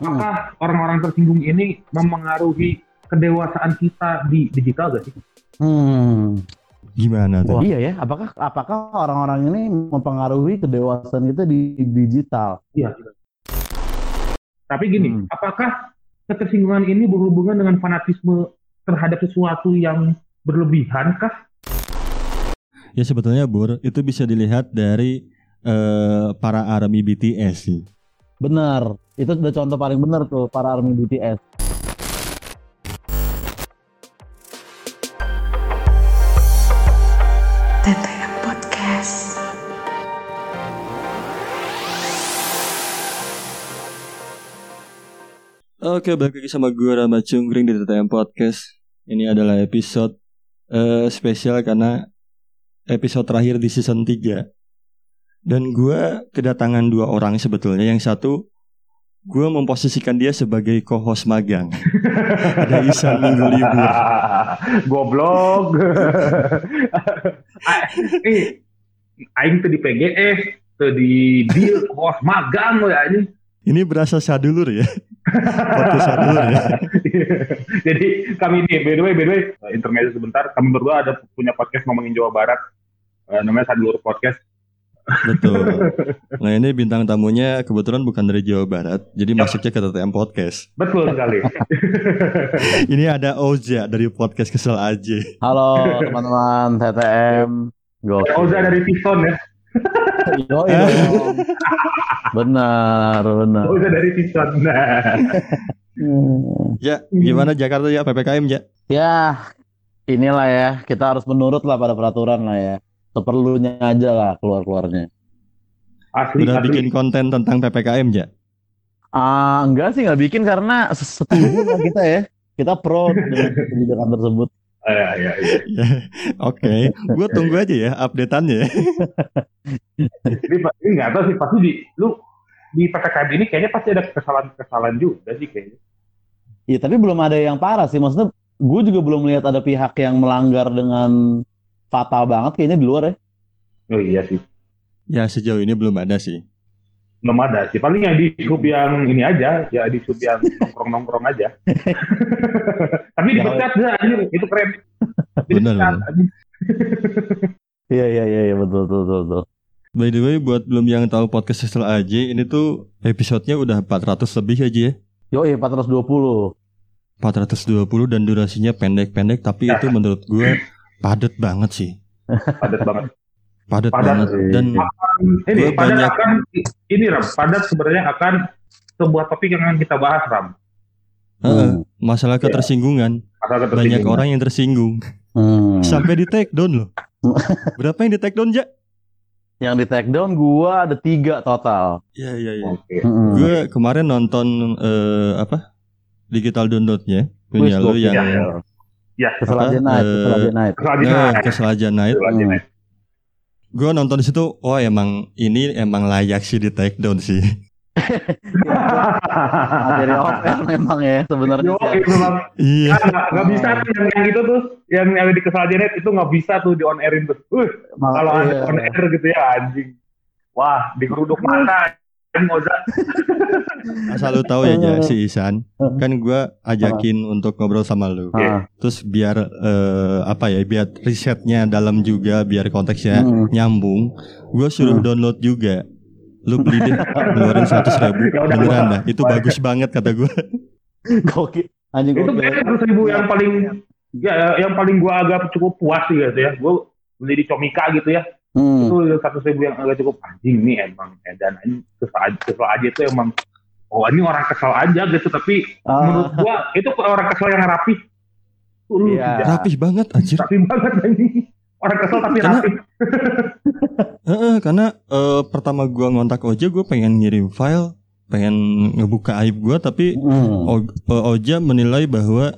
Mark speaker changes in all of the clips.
Speaker 1: apakah orang-orang tersinggung ini mempengaruhi kedewasaan kita di digital gak sih?
Speaker 2: Hmm.
Speaker 3: Gimana tuh?
Speaker 2: Iya ya, apakah apakah orang-orang ini mempengaruhi kedewasaan kita di digital?
Speaker 1: Iya. Tapi gini,
Speaker 2: Hmm.
Speaker 1: apakah ketersinggungan ini berhubungan dengan fanatisme terhadap sesuatu yang berlebihan kah?
Speaker 3: Ya sebetulnya Bur, itu bisa dilihat dari eh, para ARMY BTS sih.
Speaker 2: Benar, itu udah contoh paling benar tuh para army BTS.
Speaker 4: TTM Podcast.
Speaker 3: Oke, balik lagi sama gue Rama Cungkring di TTM Podcast. Ini adalah episode eh, spesial karena episode terakhir di season 3. Dan gue kedatangan dua orang sebetulnya. Yang satu, gue memposisikan dia sebagai co-host magang. Ada Isan minggu libur.
Speaker 1: Goblok. eh, aing tuh di PGS, tuh di deal bos magang ya ini.
Speaker 3: Ini berasa sadulur ya. Podcast sadulur ya.
Speaker 1: Jadi kami ini, by the way, by the way, intermezzo sebentar, kami berdua ada punya podcast ngomongin Jawa Barat, Eh, namanya Sadulur Podcast.
Speaker 3: Betul. Nah ini bintang tamunya kebetulan bukan dari Jawa Barat, jadi masuknya ke TTM Podcast.
Speaker 1: Betul sekali.
Speaker 3: Ini ada Oza dari podcast Kesel aja.
Speaker 2: Halo teman-teman TTM. Gokil.
Speaker 1: Oza dari Tison ya.
Speaker 2: Yoi dong. Benar, benar.
Speaker 1: Oza dari Tison. Nah.
Speaker 3: Ya, gimana Jakarta ya PPKM ya?
Speaker 2: Ya, inilah ya, kita harus menurut lah pada peraturan lah ya. Seperlunya aja lah keluar-keluarnya.
Speaker 1: Asli,
Speaker 3: Udah
Speaker 1: asli.
Speaker 3: bikin konten tentang PPKM ya?
Speaker 2: Ah, enggak sih, nggak bikin karena setuju lah kita ya. Kita pro dengan kebijakan tersebut.
Speaker 1: Ah, ya, ya, ya.
Speaker 3: Oke, gue tunggu aja ya updateannya. ya.
Speaker 1: Ini nggak tahu sih, pasti di, lu di PPKM ini kayaknya pasti ada kesalahan-kesalahan juga sih kayaknya.
Speaker 2: Iya, tapi belum ada yang parah sih. Maksudnya, gue juga belum melihat ada pihak yang melanggar dengan fatal banget kayaknya di luar ya.
Speaker 1: Oh iya sih.
Speaker 3: Ya sejauh ini belum ada sih.
Speaker 1: Belum ada sih. Paling yang di sub yang ini aja, ya di sub yang nongkrong-nongkrong aja. Tapi dipecat ya, anjir. itu keren.
Speaker 3: Benar.
Speaker 2: Iya, iya, iya, iya, betul, betul, betul, betul.
Speaker 3: By the way, buat belum yang tahu podcast Kesel aja, ini tuh episodenya udah 400 lebih aja ya.
Speaker 2: Yoi, 420.
Speaker 3: 420 dan durasinya pendek-pendek, tapi itu menurut gue padat banget sih.
Speaker 1: Padat banget.
Speaker 3: Padat
Speaker 1: Padat
Speaker 3: banget. Dan
Speaker 1: Ini padat
Speaker 3: banyak-
Speaker 1: akan ini Ram, padat sebenarnya akan sebuah topik yang akan kita bahas Ram.
Speaker 2: Hmm.
Speaker 3: masalah
Speaker 1: Iya.
Speaker 3: ketersinggungan.
Speaker 1: Asal
Speaker 3: Banyak
Speaker 1: ketersinggungan.
Speaker 3: orang yang tersinggung.
Speaker 2: Hmm.
Speaker 3: Sampai di take down loh. Berapa yang di take down, Ja?
Speaker 2: Yang di take down gua ada tiga total.
Speaker 3: Iya, iya, iya.
Speaker 2: Hmm.
Speaker 3: Gue kemarin nonton eh, apa? Digital downloadnya punya lu
Speaker 2: gokil.
Speaker 3: yang
Speaker 1: Ya. Ya,
Speaker 2: Kesel
Speaker 3: Apa?
Speaker 2: aja night, kesel aja night.
Speaker 3: Keselaja Night.
Speaker 1: Selanjutnya.
Speaker 3: Gue nonton di situ, oh emang ini emang layak sih di take down sih.
Speaker 2: Materi off air memang ya sebenarnya.
Speaker 1: Yo, memang
Speaker 3: Iya.
Speaker 1: nggak bisa tuh yang, yang itu tuh yang yang di kesalahan itu nggak bisa tuh di on airin tuh. Uh, kalau ada
Speaker 2: iya.
Speaker 1: on air gitu ya anjing. Wah, digeruduk mana? Oza.
Speaker 3: Asal lu tahu ya, Ja, si Isan. Kan gue ajakin untuk ngobrol sama lu.
Speaker 2: Ah,
Speaker 3: Terus biar eh, apa ya, biar risetnya dalam juga, biar konteksnya
Speaker 2: Hmm.
Speaker 3: nyambung. Gue suruh
Speaker 2: Hmm.
Speaker 3: download juga. Lu beli deh, ngeluarin 100 ribu.
Speaker 1: Ya
Speaker 3: Beneran dah, itu bagus banget kata gue.
Speaker 2: Gokil. Anjing
Speaker 1: itu kayaknya seratus ribu yang paling ya yang paling gua agak cukup puas sih gitu ya. Gua beli di Comika gitu ya.
Speaker 2: Hmm.
Speaker 1: Itu seratus ribu yang agak cukup anjing nih emang edan anjing kesel aja, kesel aja itu emang oh ini orang kesel aja gitu tapi
Speaker 2: Ah.
Speaker 1: menurut gua itu orang kesel yang rapi. Uh,
Speaker 2: Iya.
Speaker 3: Rapih banget anjir.
Speaker 1: rapi banget anjing. Orang kesel tapi
Speaker 3: Karena-
Speaker 1: rapi.
Speaker 3: Heeh, karena eh, pertama gua ngontak Oja gue pengen ngirim file, pengen ngebuka aib gua tapi
Speaker 2: Hmm.
Speaker 3: Oja menilai bahwa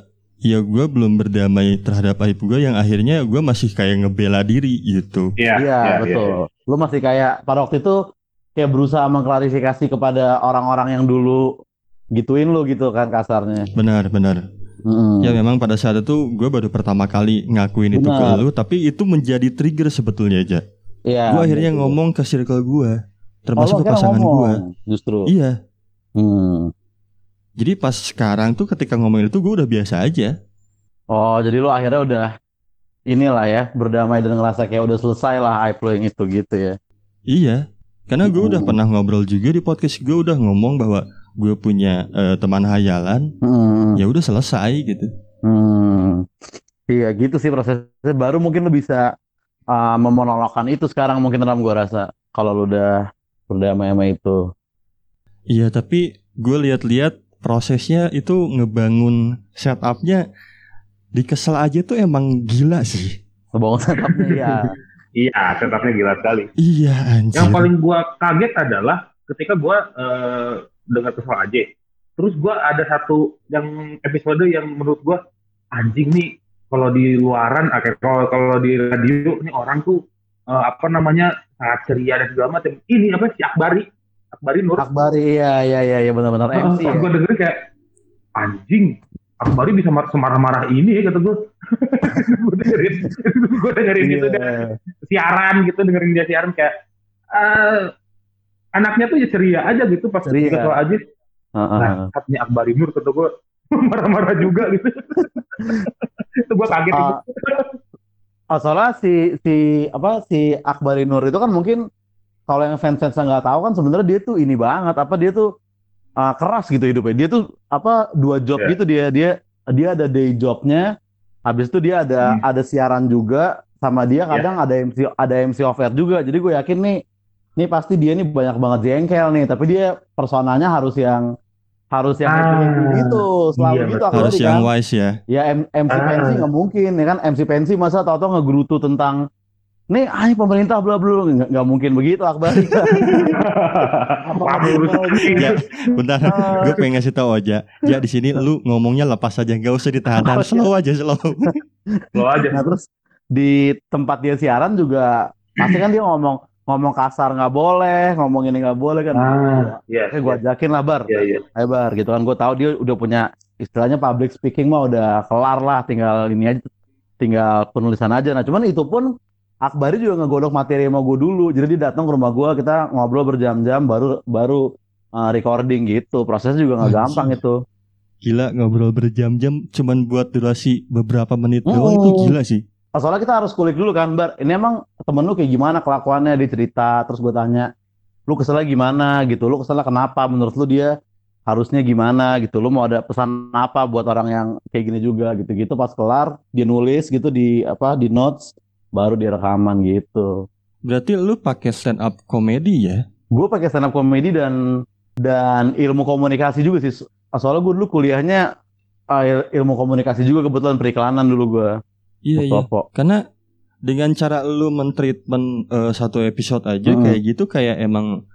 Speaker 3: ya gua belum berdamai terhadap aib gua yang akhirnya gua masih kayak ngebela diri gitu.
Speaker 1: Iya,
Speaker 2: Iya, betul. Lu masih kayak pada waktu itu kayak berusaha mengklarifikasi kepada orang-orang yang dulu gituin lu gitu kan kasarnya.
Speaker 3: Benar, benar.
Speaker 2: Hmm.
Speaker 3: Ya memang pada saat itu gua baru pertama kali ngakuin itu ke
Speaker 2: Benar.
Speaker 3: lu, tapi itu menjadi trigger sebetulnya aja.
Speaker 2: Iya.
Speaker 3: Gua akhirnya
Speaker 2: betul.
Speaker 3: ngomong ke circle gua,
Speaker 2: Oh, lu
Speaker 3: termasuk ke
Speaker 2: akhirnya
Speaker 3: pasangan gua.
Speaker 2: Justru.
Speaker 3: Iya,
Speaker 2: Hmm.
Speaker 3: Jadi pas sekarang tuh ketika ngomongin itu gue udah biasa aja.
Speaker 2: Oh, jadi lu akhirnya udah inilah ya, berdamai dan ngerasa kayak udah selesai lah hype lu yang itu gitu ya.
Speaker 3: Iya. Karena gue udah
Speaker 2: Hmm.
Speaker 3: pernah ngobrol juga di podcast gue udah ngomong bahwa gue punya eh, teman hayalan.
Speaker 2: Hmm.
Speaker 3: Ya udah selesai gitu.
Speaker 2: Hmm. Iya gitu sih prosesnya. Baru mungkin lu bisa uh, memonologkan itu sekarang mungkin dalam gua rasa kalau lu udah berdamai sama itu.
Speaker 3: Iya tapi gue lihat-lihat prosesnya itu ngebangun setupnya di kesel aja tuh emang gila sih.
Speaker 2: Ngebangun setupnya ya.
Speaker 1: Iya, setupnya gila sekali.
Speaker 3: Iya anjir.
Speaker 1: Yang paling gua kaget adalah ketika gua eh, dengar kesel aja. Terus gua ada satu yang episode yang menurut gua anjing nih kalau di luaran, kalau kalau di radio nih orang tuh eh, apa namanya sangat ceria dan segala macam. Ini apa si Akbari, Akbari Nur.
Speaker 2: Akbari iya iya iya iya benar-benar MC ya.
Speaker 1: gue dengerin kayak anjing Akbari bisa mar- semarah-marah ini ya kata gue. gue dengerin, gue dengerin itu
Speaker 2: Iya.
Speaker 1: dan siaran gitu dengerin dia siaran kayak eh anaknya tuh ya ceria aja gitu pas
Speaker 2: Ceria.
Speaker 1: kesel aja.
Speaker 2: Heeh.
Speaker 1: Nah, saatnya Akbari Nur kata gue marah-marah juga gitu. itu gue kaget itu.
Speaker 2: Oh, soalnya si si apa si Akbari Nur itu kan mungkin kalau yang fans-fans nggak tahu kan sebenarnya dia tuh ini banget apa dia tuh uh, keras gitu hidupnya. Dia tuh apa dua job
Speaker 1: Iya.
Speaker 2: gitu dia dia dia ada day jobnya. Habis itu dia ada
Speaker 1: Hmm.
Speaker 2: ada siaran juga sama dia
Speaker 1: Iya.
Speaker 2: kadang ada MC ada MC offer juga. Jadi gue yakin nih nih pasti dia nih banyak banget jengkel nih, tapi dia personanya harus yang harus yang
Speaker 1: Ah,
Speaker 2: gitu selalu
Speaker 1: iya,
Speaker 2: gitu. Akbari
Speaker 3: Harus
Speaker 2: kan.
Speaker 3: yang wise ya.
Speaker 2: Ya M- MC
Speaker 1: Ah.
Speaker 2: pensi nggak mungkin ya kan MC pensi masa tahu-tahu ngegerutu tentang nih ay pemerintah bla bla nggak nggak mungkin begitu Akbar. Nggak?
Speaker 3: Ya, bentar.
Speaker 2: Ah.
Speaker 3: Gue pengen ngasih tau aja. Ja di sini lu ngomongnya lepas aja, gak usah ditahan-tahan.
Speaker 2: Oh, iya.
Speaker 3: Slow aja, slow.
Speaker 1: Lo aja.
Speaker 2: Nah terus di tempat dia siaran juga pasti kan dia ngomong ngomong kasar nggak boleh, ngomong ini nggak boleh kan.
Speaker 1: Ah, iya.
Speaker 2: Eh gue ajakin lah bar,
Speaker 1: Iya, iya.
Speaker 2: Ayo bar gitu kan gue tahu dia udah punya istilahnya public speaking mah udah kelar lah, tinggal ini aja, tinggal penulisan aja. Nah cuman itu pun Akbari juga ngegodok materi sama gue dulu, jadi dia datang ke rumah gue, kita ngobrol berjam-jam, baru baru uh, recording gitu. Prosesnya juga nggak gampang itu.
Speaker 3: Gila ngobrol berjam-jam cuman buat durasi beberapa menit
Speaker 2: Oh.
Speaker 3: doang itu gila sih.
Speaker 2: Nah, Soalnya kita harus kulik dulu kan, Bar. Ini emang temen lu kayak gimana kelakuannya, dia cerita, terus gue tanya, lu keselnya gimana? Gitu, lu keselnya kenapa, menurut lu dia harusnya gimana? Gitu, lu mau ada pesan apa buat orang yang kayak gini juga? Gitu-gitu, pas kelar, dia nulis gitu di apa di notes, baru dia rekaman gitu.
Speaker 3: Berarti lu pakai stand up comedy ya?
Speaker 2: Gue pakai stand up comedy dan dan ilmu komunikasi juga sih. Soalnya gue dulu kuliahnya ah, il- ilmu komunikasi juga kebetulan periklanan dulu gue.
Speaker 3: Iya, iya. Karena dengan cara lu mentreatment eh, satu episode aja
Speaker 2: Hmm.
Speaker 3: kayak gitu kayak emang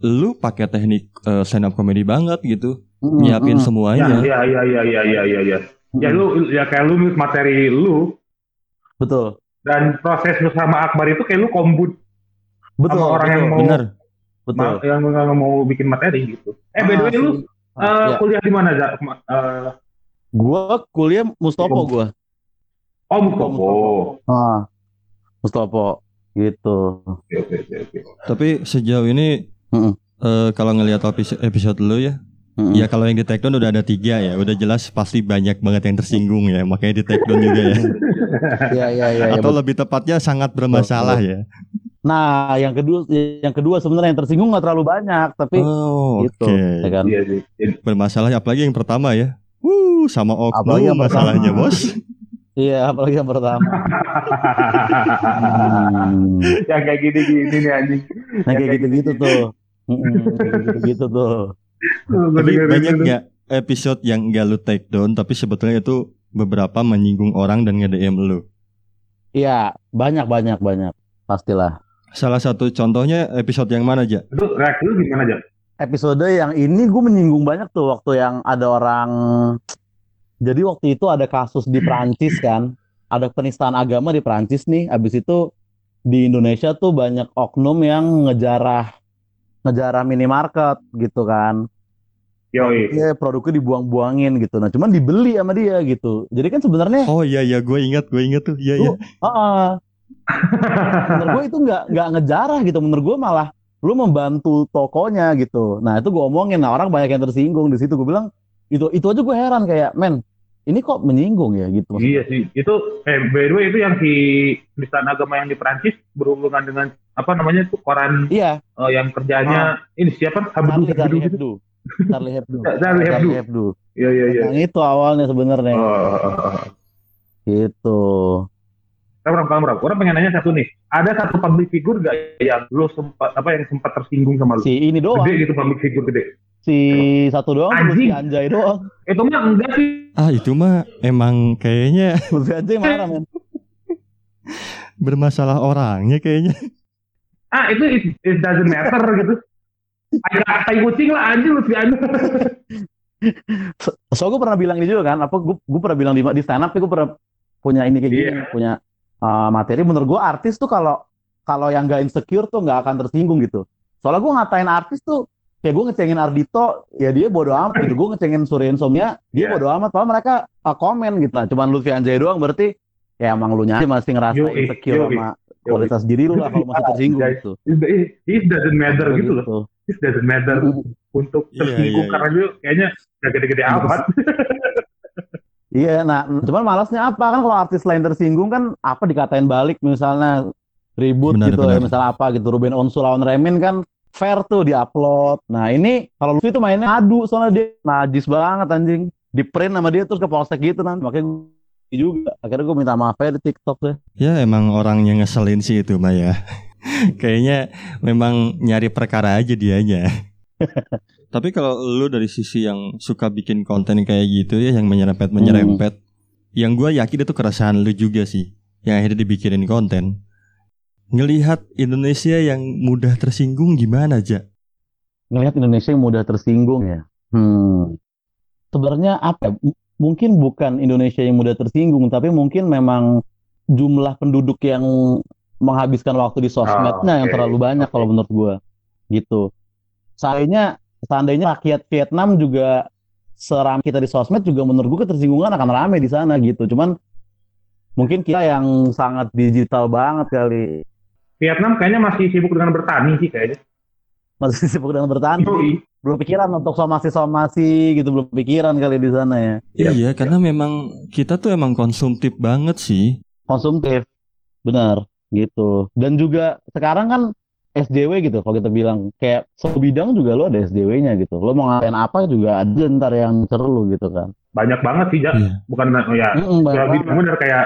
Speaker 3: lu pakai teknik eh, stand up comedy banget gitu.
Speaker 2: Mm,
Speaker 3: Nyiapin
Speaker 2: mm,
Speaker 1: Ya,
Speaker 3: semuanya.
Speaker 1: iya, iya, iya, iya, iya, iya, iya. Ya
Speaker 2: mm.
Speaker 1: lu, ya kayak lu materi lu
Speaker 2: betul.
Speaker 1: Dan proses lu sama Akbar itu kayak lu kombut
Speaker 2: Betul.
Speaker 1: sama orang yang
Speaker 2: betul.
Speaker 1: mau
Speaker 3: Bener.
Speaker 2: Betul.
Speaker 1: ma- yang yang mau bikin materi gitu. Eh, by the way,
Speaker 2: Ah,
Speaker 1: lu eh,
Speaker 2: Ah, ya.
Speaker 1: kuliah di mana, Zak? Ma- eh,
Speaker 2: Gua kuliah Mustopo gua.
Speaker 1: oh, Mustopo.
Speaker 2: Mustopo. Ah. Mustopo gitu.
Speaker 1: Oke, oke, oke, oke.
Speaker 3: Tapi sejauh ini
Speaker 2: Mm-mm.
Speaker 3: eh, kalau ngelihat episode, episode lu ya, Ya kalau yang di take down udah ada tiga ya, udah jelas pasti banyak banget yang tersinggung ya, makanya di take down juga ya.
Speaker 2: Iya iya iya. iya,
Speaker 3: Atau
Speaker 2: betul.
Speaker 3: lebih tepatnya sangat bermasalah ya.
Speaker 2: Nah, yang kedua yang kedua sebenarnya yang tersinggung nggak terlalu banyak, tapi
Speaker 3: Oh,
Speaker 2: gitu, ya kan.
Speaker 1: Iya sih. Jadi-
Speaker 3: Bermasalah apalagi yang pertama ya. Wuh, sama
Speaker 2: Apalagi
Speaker 3: oknum
Speaker 2: yang pertama.
Speaker 3: masalahnya bos.
Speaker 2: Iya, apalagi yang pertama. Hmm.
Speaker 1: yang kayak gini-gini nih anjing.
Speaker 2: Nah, kayak gitu-gitu tuh. Gitu-gitu tuh.
Speaker 3: Tapi banyak nggak episode yang nggak lu take down, tapi sebetulnya itu beberapa menyinggung orang dan nge-DM lu.
Speaker 2: Iya, banyak banyak banyak. Pastilah.
Speaker 3: Salah satu contohnya episode yang mana aja?
Speaker 1: Itu reaksi lu gimana, Jak?
Speaker 2: episode yang ini gue menyinggung banyak tuh waktu yang ada orang jadi waktu itu ada kasus di Prancis kan ada penistaan agama di Prancis nih abis itu di Indonesia tuh banyak oknum yang ngejarah ngejarah minimarket gitu kan
Speaker 1: Yoi.
Speaker 2: Iya produknya dibuang-buangin gitu nah cuman dibeli sama dia gitu jadi kan sebenarnya
Speaker 3: Oh iya iya, gue ingat, gue ingat tuh. Iya iya.
Speaker 2: ah, ah. menurut gue itu nggak nggak ngejarah gitu menurut gue malah lu membantu tokonya gitu nah itu gue omongin nah orang banyak yang tersinggung di situ gue bilang Itu itu aja gue heran kayak, men, ini kok menyinggung ya gitu. maksudnya.
Speaker 1: Iya sih. Itu eh by the way itu yang si penistaan agama yang di Prancis berhubungan dengan apa namanya itu koran
Speaker 2: Iya,
Speaker 1: eh, yang kerjanya ini siapa? Habdu
Speaker 2: Charlie. Hebdo. Charlie Hebdo.
Speaker 1: Charlie Hebdo.
Speaker 2: Hebdo.
Speaker 1: Iya iya iya.
Speaker 2: Yang itu awalnya sebenarnya
Speaker 1: Oh, oh, oh, oh.
Speaker 2: gitu.
Speaker 1: Orang orang orang pengen nanya satu nih. Ada satu public figure gak yang lu sempat apa yang sempat tersinggung sama lu?
Speaker 2: Si ini doang,
Speaker 1: Gede gitu public figure gede.
Speaker 2: si satu doang si. Anjay doang.
Speaker 1: Itu mah enggak sih.
Speaker 3: Ah itu mah emang kayaknya
Speaker 2: Si Anjay marah men.
Speaker 3: bermasalah orangnya kayaknya.
Speaker 1: Ah itu it, it doesn't matter gitu. Agak tai kucing lah anjing lu si anjing.
Speaker 2: So, so gue pernah bilang ini juga kan, apa gue gue pernah bilang di di stand up, gue pernah punya ini kayak gini,
Speaker 1: Iya.
Speaker 2: punya uh, materi. Menurut gue artis tuh kalau kalau yang gak insecure tuh nggak akan tersinggung gitu. Soalnya gue ngatain artis tuh kayak gue ngecengin Ardito, ya dia bodo amat gitu. Gue ngecengin Surya Insomnia, dia
Speaker 1: Iya.
Speaker 2: bodo amat. Padahal mereka uh, komen gitu lah. Cuman Lutfi Anjay doang berarti ya emang lu nyari masih ngerasa
Speaker 1: Yoi,
Speaker 2: insecure
Speaker 1: yoi,
Speaker 2: sama kualitas diri lu lah kalau masih tersinggung
Speaker 1: Guys,
Speaker 2: gitu.
Speaker 1: It, it doesn't matter gitu loh. It doesn't matter untuk
Speaker 3: Iya,
Speaker 1: tersinggung
Speaker 3: iya,
Speaker 1: karena dia kayaknya gak gede-gede amat.
Speaker 2: Iya, nah cuman malasnya apa kan kalau artis lain tersinggung kan apa dikatain balik misalnya ribut
Speaker 3: Benar,
Speaker 2: gitu ya
Speaker 3: benar.
Speaker 2: misalnya apa gitu Ruben Onsu lawan Remin kan fair tuh diupload. Nah ini kalau Lutfi tuh mainnya adu soalnya dia najis banget anjing di print sama dia terus ke polsek gitu kan makanya juga akhirnya gue minta maaf aja di TikTok deh.
Speaker 3: Ya emang orangnya ngeselin sih itu mah ya. Kayaknya memang nyari perkara aja dianya. Tapi kalau lu dari sisi yang suka bikin konten kayak gitu ya yang menyerempet menyerempet, yang gue yakin itu keresahan lu juga sih, yang akhirnya dibikinin konten. Ngelihat Indonesia yang mudah tersinggung gimana aja?
Speaker 2: Ngelihat Indonesia yang mudah tersinggung ya. Hmm. Sebenarnya apa? Mungkin bukan Indonesia yang mudah tersinggung, tapi mungkin memang jumlah penduduk yang menghabiskan waktu di sosmednya
Speaker 1: Ah,
Speaker 2: yang
Speaker 1: oke.
Speaker 2: terlalu banyak kalau menurut gua. Gitu. Seandainya seandainya rakyat Vietnam juga seram kita di sosmed juga menurut gua ketersinggungan akan rame di sana gitu. Cuman mungkin kita yang sangat digital banget kali
Speaker 1: Vietnam kayaknya masih sibuk dengan bertani sih kayaknya.
Speaker 2: masih sibuk dengan bertani.
Speaker 1: Yoi.
Speaker 2: Belum pikiran untuk somasi-somasi gitu belum pikiran kali di sana ya
Speaker 1: Iya.
Speaker 3: Iya, karena memang kita tuh emang konsumtif banget sih.
Speaker 2: konsumtif benar gitu dan juga sekarang kan SJW gitu kalau kita bilang kayak sebidang juga lo ada SJW-nya gitu lo mau ngapain apa juga ada ntar yang seru lu gitu kan
Speaker 1: Banyak banget sih, Ja.
Speaker 3: Iya.
Speaker 1: Bukan oh ya,
Speaker 2: Mm-mm, banyak
Speaker 1: ya
Speaker 2: banget.
Speaker 1: bidang bener kayak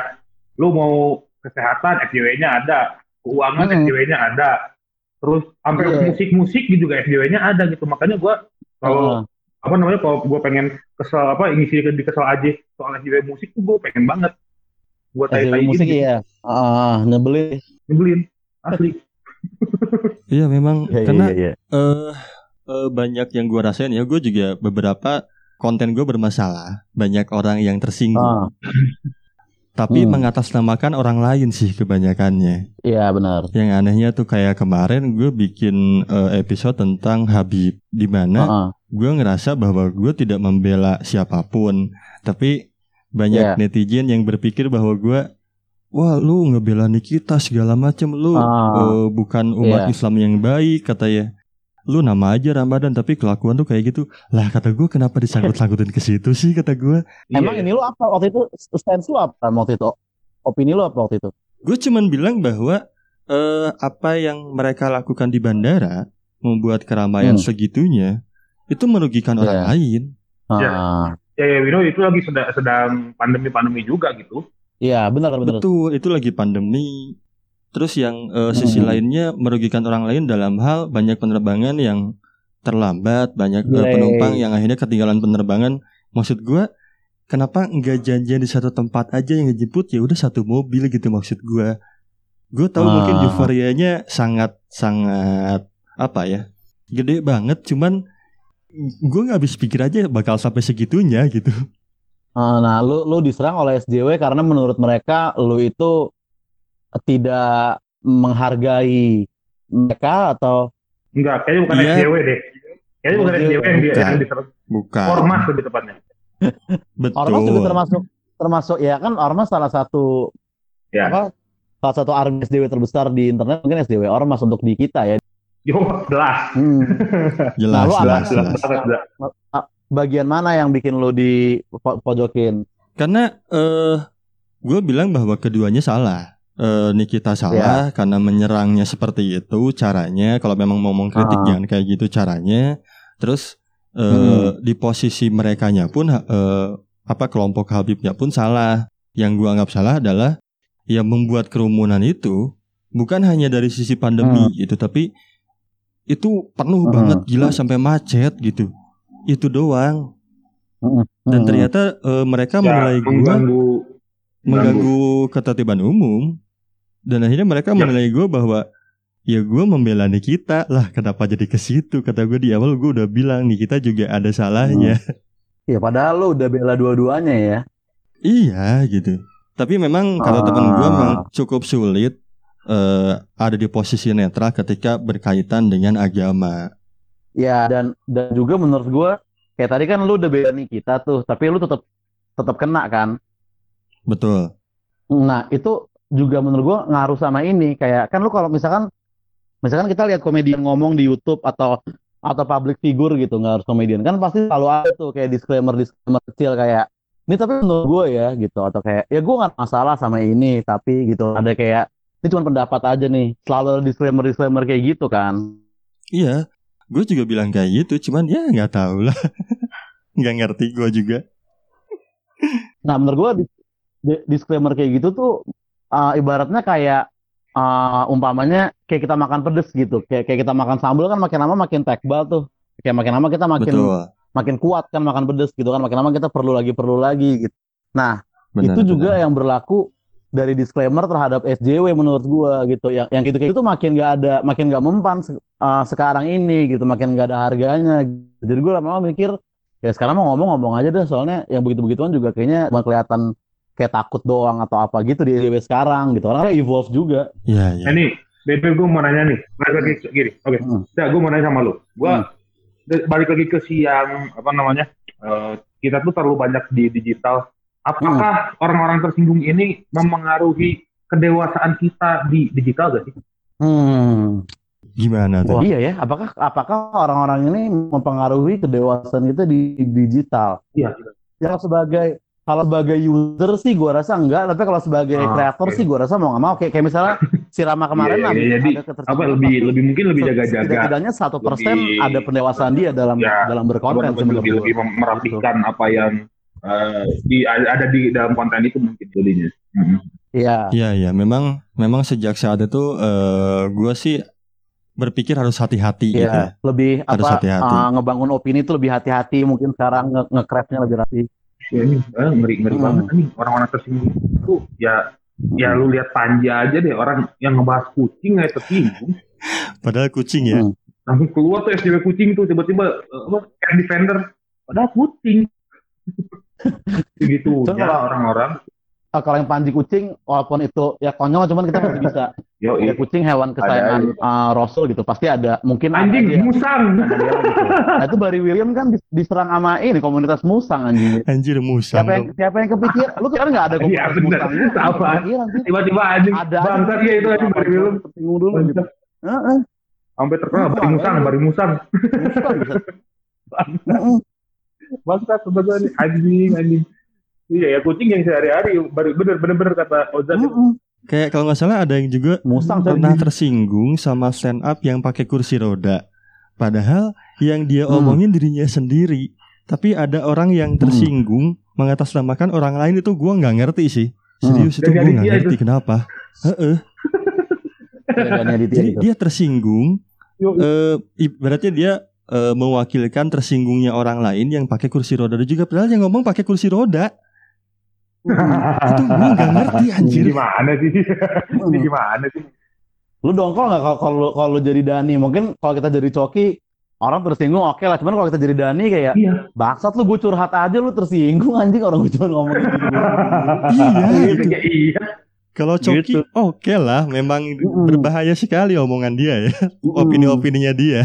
Speaker 1: lu mau kesehatan FJW-nya ada, keuangan
Speaker 2: Mm-mm.
Speaker 1: FJW-nya ada. Terus sampai
Speaker 2: Iya.
Speaker 1: musik-musik gitu juga FJW-nya ada gitu. Makanya gua kalau
Speaker 2: Ah,
Speaker 1: apa namanya kalau gue pengen kesel apa ngisi di kesel aja soal FJW musik tuh gue pengen banget. Gue
Speaker 2: SJW
Speaker 1: tai
Speaker 2: musik
Speaker 1: gitu.
Speaker 2: iya. Ah nyebelin.
Speaker 1: Nyebelin. Asli.
Speaker 3: Iya, memang.
Speaker 2: Iya, iya,
Speaker 3: karena
Speaker 2: iya, iya.
Speaker 3: eh eh, banyak yang gue rasain ya. Gue juga beberapa konten gue bermasalah. Banyak orang yang tersinggung.
Speaker 2: Ah,
Speaker 3: tapi
Speaker 2: Hmm.
Speaker 3: mengatasnamakan orang lain sih kebanyakannya
Speaker 2: iya benar
Speaker 3: yang anehnya tuh kayak kemarin gue bikin eh, episode tentang Habib di mana
Speaker 2: Ah, ah.
Speaker 3: gue ngerasa bahwa gue tidak membela siapa pun tapi banyak
Speaker 2: Iya.
Speaker 3: netizen yang berpikir bahwa gue wah lu ngebela Nikita segala macam lu
Speaker 2: Ah.
Speaker 3: eh, bukan umat
Speaker 2: Iya.
Speaker 3: Islam yang baik katanya lu nama aja Ramadan tapi kelakuan tuh kayak gitu lah kata gue kenapa disangkut-sangkutin ke situ sih kata gue
Speaker 2: emang
Speaker 1: Iya.
Speaker 2: ini lo apa waktu itu stance lu apa waktu itu opini lu apa waktu itu
Speaker 3: gue cuman bilang bahwa eh, apa yang mereka lakukan di bandara membuat keramaian
Speaker 2: Hmm.
Speaker 3: segitunya itu merugikan
Speaker 2: Iya.
Speaker 3: orang lain
Speaker 1: Iya.
Speaker 2: Ah,
Speaker 1: ya ya Wino itu lagi sedang sedang pandemi pandemi juga gitu
Speaker 2: iya benar benar
Speaker 3: Betul, itu lagi pandemi. Terus yang eh, sisi
Speaker 2: Hmm.
Speaker 3: lainnya merugikan orang lain dalam hal banyak penerbangan yang terlambat, banyak
Speaker 2: Yeay.
Speaker 3: penumpang yang akhirnya ketinggalan penerbangan. Maksud gua, kenapa nggak janjian di satu tempat aja yang ngejemput ya udah satu mobil gitu maksud gua. Gue tahu
Speaker 2: Ah.
Speaker 3: mungkin euforianya sangat sangat apa ya, gede banget. Cuman gue nggak habis pikir aja bakal sampai segitunya gitu.
Speaker 2: Ah, Nah, lu lu diserang oleh SJW karena menurut mereka lu itu tidak menghargai mereka atau
Speaker 1: enggak kayaknya bukan
Speaker 3: Iya.
Speaker 1: FJW deh kayaknya bukan. FJW yang dia
Speaker 3: Bukan.
Speaker 1: yang diserang
Speaker 3: Bukan.
Speaker 1: ormas lebih tepatnya
Speaker 3: Betul.
Speaker 2: Ormas juga termasuk termasuk ya kan Ormas salah satu
Speaker 1: Ya.
Speaker 2: apa salah satu army SJW terbesar di internet mungkin SJW Ormas untuk di kita ya.
Speaker 1: yo jelas
Speaker 2: Hmm.
Speaker 3: Jelas,
Speaker 2: Nah, lu
Speaker 3: jelas,
Speaker 2: ada-
Speaker 3: jelas.
Speaker 1: jelas jelas.
Speaker 2: bagian mana yang bikin lu di po- pojokin?
Speaker 3: Karena eh gue bilang bahwa keduanya salah. Eh Nikita salah karena menyerangnya seperti itu caranya. Kalau memang mau mengkritik
Speaker 2: Ah.
Speaker 3: jangan kayak gitu caranya. Terus eh
Speaker 2: Hmm.
Speaker 3: di posisi merekanya pun eh apa kelompok Habibnya pun salah. Yang gua anggap salah adalah yang membuat kerumunan itu bukan hanya dari sisi pandemi gitu, tapi itu penuh
Speaker 2: Hmm.
Speaker 3: banget gila sampai macet gitu. Itu doang.
Speaker 2: Mm-mm.
Speaker 3: Dan
Speaker 2: Mm-mm.
Speaker 3: ternyata eh, mereka
Speaker 1: Ya,
Speaker 3: menilai gua
Speaker 1: mengganggu
Speaker 3: mengganggu ketertiban umum dan akhirnya mereka
Speaker 1: Ya.
Speaker 3: menilai gue bahwa ya gue membela Nikita lah kenapa jadi ke situ kata gue di awal gue udah bilang Nikita juga ada salahnya
Speaker 2: Ya padahal lu udah bela dua-duanya ya.
Speaker 3: iya gitu tapi memang kata
Speaker 2: Ah.
Speaker 3: temen gue memang cukup sulit eh, ada di posisi netral ketika berkaitan dengan agama
Speaker 2: Ya dan dan juga menurut gua kayak tadi kan lu udah bela Nikita tuh, tapi lu tetap tetap kena kan.
Speaker 3: betul
Speaker 2: Nah, itu juga menurut gua ngaruh sama ini. Kayak kan lu kalau misalkan misalkan kita lihat komedian ngomong di YouTube atau atau public figure gitu nggak harus komedian kan pasti selalu ada tuh kayak disclaimer disclaimer kecil kayak ini tapi menurut gue ya gitu. Atau kayak ya gue nggak masalah sama ini tapi gitu. Ada kayak ini cuma pendapat aja nih. Selalu ada disclaimer disclaimer kayak gitu kan.
Speaker 3: Iya. Gue juga bilang kayak gitu cuman ya nggak tahu lah. Nggak ngerti gue juga.
Speaker 2: Nah, menurut di- disclaimer kayak gitu tuh uh, ibaratnya kayak uh, umpamanya kayak kita makan pedes gitu. Kayak kayak kita makan sambal kan makin lama makin tekbal tuh. Kayak makin lama kita makin
Speaker 3: betul
Speaker 2: makin kuat kan makan pedes gitu kan. Makin lama kita perlu lagi perlu lagi gitu. Nah,
Speaker 3: benar,
Speaker 2: itu juga
Speaker 3: benar.
Speaker 2: yang berlaku dari disclaimer terhadap SJW menurut gua gitu. Yang yang gitu kayak itu makin gak ada makin gak mempan uh, sekarang ini gitu, makin gak ada harganya. Jadi gua lama-lama mikir ya sekarang mau ngomong-ngomong aja deh soalnya yang begitu-begituan juga kayaknya cuma kelihatan kayak takut doang atau apa gitu di DW sekarang gitu. Orang evolve juga.
Speaker 3: Iya, iya.
Speaker 1: Eh nih, Bebe gue mau nanya nih, balik lagi ke- gini, oke,
Speaker 2: Hmm.
Speaker 1: ya gue mau nanya sama lu, gue
Speaker 2: Hmm.
Speaker 1: balik lagi ke si yang apa namanya, eh, kita tuh terlalu banyak di digital. Apakah
Speaker 2: Hmm.
Speaker 1: orang-orang tersinggung ini memengaruhi kedewasaan kita di digital gak sih?
Speaker 2: Hmm.
Speaker 3: Gimana tuh?
Speaker 2: Iya ya, apakah apakah orang-orang ini mempengaruhi kedewasaan kita di digital?
Speaker 1: Iya.
Speaker 2: Ya sebagai kalau sebagai user sih gua rasa enggak, tapi kalau sebagai
Speaker 1: Ah,
Speaker 2: kreator
Speaker 1: oke.
Speaker 2: sih gua rasa mau nggak mau kayak, kayak misalnya si Rama kemarin
Speaker 1: Iya,
Speaker 2: lah
Speaker 1: iya, jadi
Speaker 2: ada
Speaker 1: Apa lebih lebih mungkin lebih jaga-jaga,
Speaker 2: Setidaknya satu persen
Speaker 1: lebih-
Speaker 2: ada pendewasaan dia dalam
Speaker 1: Ya,
Speaker 2: dalam berkonten sih
Speaker 1: lebih lebih, merapikan apa yang eh, di ada di dalam konten itu mungkin jadinya. Mhm.
Speaker 2: Iya.
Speaker 3: Iya iya memang memang sejak saat itu eh gue sih berpikir harus hati-hati gitu. ya.
Speaker 2: Iya, lebih
Speaker 3: Harus
Speaker 2: apa
Speaker 3: hati-hati.
Speaker 2: uh, ngebangun opini itu lebih hati-hati mungkin sekarang nge nge-craftnya lebih rapi.
Speaker 1: Ya, ini eh, ngeri ngeri
Speaker 2: Hmm.
Speaker 1: banget nih orang-orang tersinggung itu ya ya lu lihat panja aja deh orang yang ngebahas kucing kayak tersinggung
Speaker 3: Padahal kucing ya.
Speaker 2: Hmm.
Speaker 1: langsung keluar tuh SJW kucing tuh tiba-tiba eh, apa cat defender padahal kucing
Speaker 2: Coba
Speaker 1: ya orang-orang
Speaker 2: Ah, kalau yang panji kucing walaupun itu ya konyol cuman kita masih bisa.
Speaker 1: Yo
Speaker 2: Ya kucing hewan kesayangan uh, Rasul gitu pasti ada mungkin ada
Speaker 1: anjing
Speaker 2: yang
Speaker 1: musang
Speaker 2: dia lah gitu. Nah itu Barry William kan dis- diserang sama ini komunitas musang anjing.
Speaker 3: Anjir musang.
Speaker 2: Siapa yang
Speaker 3: dong.
Speaker 2: siapa yang kepikir? Lu kan nggak ada
Speaker 1: Iya,
Speaker 2: komunitas
Speaker 1: bener.
Speaker 2: musang. Kepikiran sih?
Speaker 1: tiba-tiba anjing
Speaker 2: Ada gitu,
Speaker 1: ya itu anjing
Speaker 2: apa,
Speaker 1: bari film
Speaker 2: Tersinggung dulu gitu. Heeh.
Speaker 1: sampai terkenal bari musang bari musang bangsat sebenarnya anjing anjing iya ya kucing yang sehari-hari bari- bener bener bener kata Ozan
Speaker 2: Heeh.
Speaker 3: Kayak kalau nggak salah ada yang juga
Speaker 2: Musang coy.
Speaker 3: pernah tersinggung sama stand up yang pakai kursi roda. Padahal yang dia
Speaker 2: Hmm.
Speaker 3: omongin dirinya sendiri. Tapi ada orang yang tersinggung mengatasnamakan orang lain itu gua nggak ngerti sih. Serius itu
Speaker 1: Dan
Speaker 3: gua
Speaker 1: jadi
Speaker 3: nggak ngerti kenapa. Heeh. Jadi dia tersinggung.
Speaker 1: Yo,
Speaker 3: eh ibaratnya dia eh, mewakilkan tersinggungnya orang lain yang pakai kursi roda dan juga padahal yang ngomong pakai kursi roda. Itu gua nggak ngerti
Speaker 1: ini
Speaker 3: anjir.
Speaker 1: gimana sih ini gimana sih
Speaker 2: Lu dongkol nggak kalau kalau jadi Dani? Mungkin kalau kita jadi Coki orang tersinggung oke lah. Cuman kalau kita jadi Dani kayak
Speaker 1: iya
Speaker 2: bangsat lu gue curhat aja lu tersinggung anjing orang gue cuma ngomong gitu.
Speaker 3: Iya gitu.
Speaker 1: iya iya
Speaker 3: Kalau Coki
Speaker 2: Gitu.
Speaker 3: oke lah, memang
Speaker 2: Mm-mm.
Speaker 3: berbahaya sekali omongan dia ya, opini-opininya dia.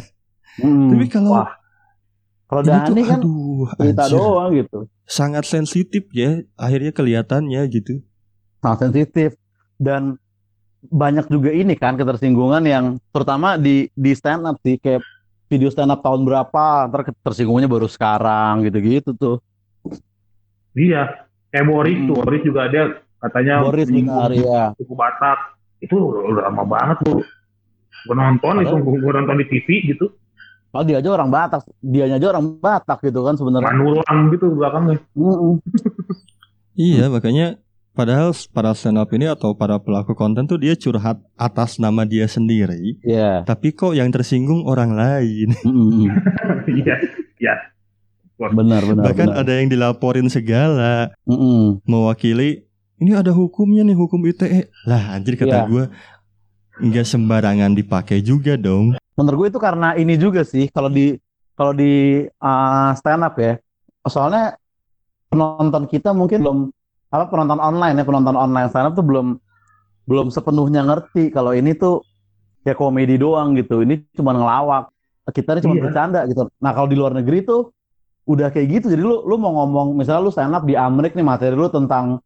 Speaker 2: Hmm.
Speaker 3: Tapi kalau
Speaker 2: kalau
Speaker 3: ini tuh
Speaker 2: Dani kan
Speaker 3: aduh,
Speaker 2: cerita
Speaker 3: anjir.
Speaker 2: doang gitu.
Speaker 3: sangat sensitif ya, akhirnya kelihatannya gitu.
Speaker 2: Sangat sensitif dan banyak juga ini kan ketersinggungan yang terutama di di stand up sih kayak video stand up tahun berapa, ntar tersinggungnya baru sekarang gitu-gitu tuh.
Speaker 1: Iya, kayak Boris tuh,
Speaker 2: Hmm.
Speaker 1: Boris juga ada katanya
Speaker 2: Boris benar ya.
Speaker 1: suku Batak. Itu udah lama banget tuh. Gue nonton itu, gue nonton di TV gitu,
Speaker 2: Kalau dia aja orang Batak, dianya aja orang Batak gitu kan sebenarnya.
Speaker 1: manulang gitu belakangnya.
Speaker 2: Mm-mm.
Speaker 3: Iya, makanya padahal para stand up ini atau para pelaku konten tuh dia curhat atas nama dia sendiri,
Speaker 2: Iya.
Speaker 3: tapi kok yang tersinggung orang lain.
Speaker 1: Iya, iya.
Speaker 2: Benar benar.
Speaker 3: Bahkan
Speaker 2: benar.
Speaker 3: ada yang dilaporin segala
Speaker 2: Mm-mm.
Speaker 3: mewakili ini ada hukumnya nih hukum ITE. Lah anjir kata
Speaker 2: Iya.
Speaker 3: gua nggak sembarangan dipakai juga dong.
Speaker 2: Menurut gue itu karena ini juga sih kalau di kalau di uh, stand up ya. Soalnya penonton kita mungkin belum apa penonton online ya penonton online stand up tuh belum belum sepenuhnya ngerti kalau ini tuh ya komedi doang gitu. Ini cuma ngelawak. Kita ini cuma
Speaker 1: Iya.
Speaker 2: bercanda gitu. Nah kalau di luar negeri tuh udah kayak gitu. Jadi lu lu mau ngomong misalnya lu stand up di Amerika nih materi lu tentang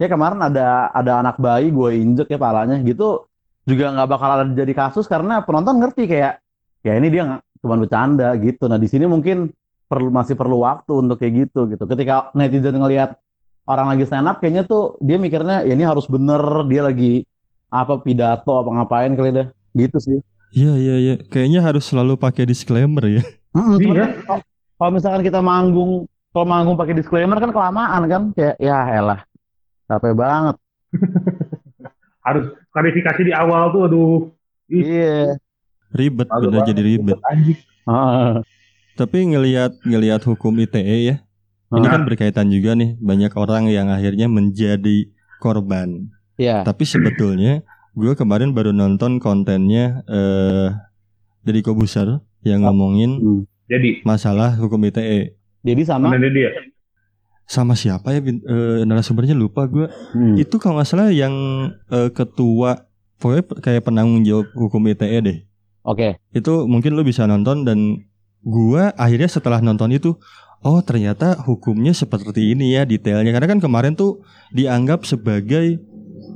Speaker 2: ya kemarin ada ada anak bayi gue injek ya palanya gitu juga nggak bakal ada jadi kasus karena penonton ngerti kayak ya ini dia nggak cuma bercanda gitu. Nah di sini mungkin perlu masih perlu waktu untuk kayak gitu gitu. Ketika netizen ngelihat orang lagi stand up kayaknya tuh dia mikirnya ya ini harus bener dia lagi apa pidato apa ngapain kali dah gitu sih.
Speaker 3: Iya iya iya, kayaknya harus selalu pakai disclaimer ya.
Speaker 2: Cuman
Speaker 1: Iya.
Speaker 2: kalau- kalau misalkan kita manggung kalau manggung pakai disclaimer kan kelamaan kan kayak ya elah capek banget.
Speaker 1: Harus klarifikasi di awal tuh, aduh.
Speaker 2: Iya.
Speaker 3: Ribet,
Speaker 1: malu
Speaker 3: bener jadi ribet.
Speaker 1: Anjing.
Speaker 2: Heeh.
Speaker 3: Tapi ngelihat ngelihat hukum ITE ya, ini
Speaker 2: Heeh.
Speaker 3: kan berkaitan juga nih banyak orang yang akhirnya menjadi korban.
Speaker 2: Iya.
Speaker 3: Tapi sebetulnya gue kemarin baru nonton kontennya eh dari Kobuser yang ngomongin
Speaker 2: Hmm.
Speaker 1: Jadi,
Speaker 3: masalah hukum ITE.
Speaker 2: Jadi sama
Speaker 1: dia?
Speaker 3: Sama siapa ya eh, narasumbernya lupa gue.
Speaker 2: Hmm.
Speaker 3: Itu kalau nggak salah yang eh, ketua pokoknya kayak penanggung jawab hukum ITE deh.
Speaker 2: Oke.
Speaker 3: Itu mungkin lu bisa nonton dan gua akhirnya setelah nonton itu oh ternyata hukumnya seperti ini ya detailnya karena kan kemarin tuh dianggap sebagai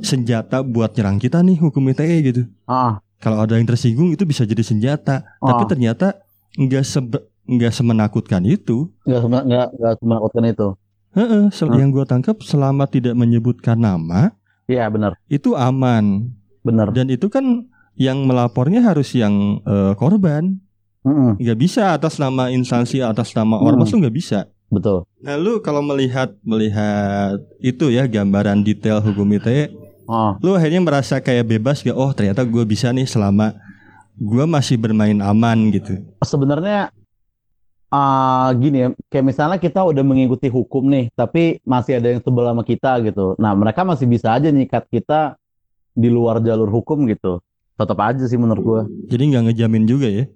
Speaker 3: senjata buat nyerang kita nih hukum ITE gitu.
Speaker 2: Ah,
Speaker 3: Kalau ada yang tersinggung itu bisa jadi senjata. Tapi
Speaker 2: Ah.
Speaker 3: ternyata nggak sebe- nggak semenakutkan itu.
Speaker 2: nggak sem- nggak nggak menakutkan itu.
Speaker 3: Heeh,
Speaker 2: Ah.
Speaker 3: yang gua tangkap selama tidak menyebutkan nama
Speaker 2: Iya benar,
Speaker 3: itu aman.
Speaker 2: benar.
Speaker 3: Dan itu kan yang melapornya harus yang eh, korban.
Speaker 2: Mm-mm,
Speaker 3: nggak bisa atas nama instansi atas nama
Speaker 2: Hmm.
Speaker 3: ormas tuh nggak bisa.
Speaker 2: betul.
Speaker 3: Nah lu kalau melihat melihat itu ya gambaran detail hukum ITE,
Speaker 2: Oh,
Speaker 3: lu akhirnya merasa kayak bebas gak? Oh ternyata gue bisa nih selama gue masih bermain aman gitu.
Speaker 2: sebenarnya ah gini ya, kayak misalnya kita udah mengikuti hukum nih, tapi masih ada yang sebel sama kita gitu. Nah, mereka masih bisa aja nyikat kita di luar jalur hukum gitu. Tetap aja sih menurut gua.
Speaker 3: Jadi nggak ngejamin juga ya?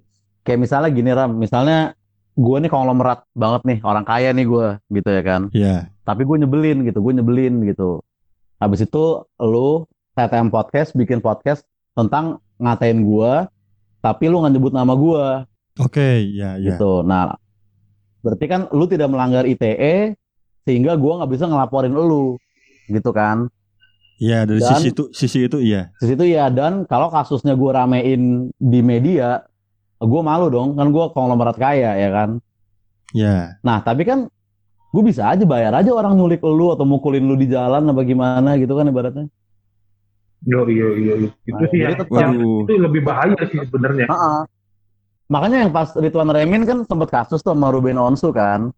Speaker 2: Kayak misalnya gini Ram, misalnya gua nih konglomerat banget nih, orang kaya nih gua gitu ya kan.
Speaker 3: Ya.
Speaker 2: Tapi gue nyebelin gitu, gue nyebelin gitu. Habis itu lu TTM podcast bikin podcast tentang ngatain gua, tapi lu nggak nyebut nama gua.
Speaker 3: Oke, ya ya.
Speaker 2: gitu. Nah, berarti kan lu tidak melanggar ITE sehingga gua nggak bisa ngelaporin lu, gitu kan?
Speaker 3: Ya dari
Speaker 2: Dan-
Speaker 3: sisi itu sisi itu iya.
Speaker 2: Di situ ya dan kalau kasusnya gua ramein di media, gua malu dong, kan gua konglomerat kaya ya kan.
Speaker 3: Ya.
Speaker 2: Nah, tapi kan gue bisa aja bayar aja orang nyulik lu atau mukulin lu di jalan apa gimana gitu kan ibaratnya.
Speaker 1: Yo, iya, iya, iya. Itu
Speaker 2: Nah,
Speaker 1: sih yang,
Speaker 2: tetap-
Speaker 1: yang itu lebih bahaya sih sebenarnya.
Speaker 2: Heeh. Makanya yang pas Ridwan Remin kan sempat kasus tuh sama Ruben Onsu kan.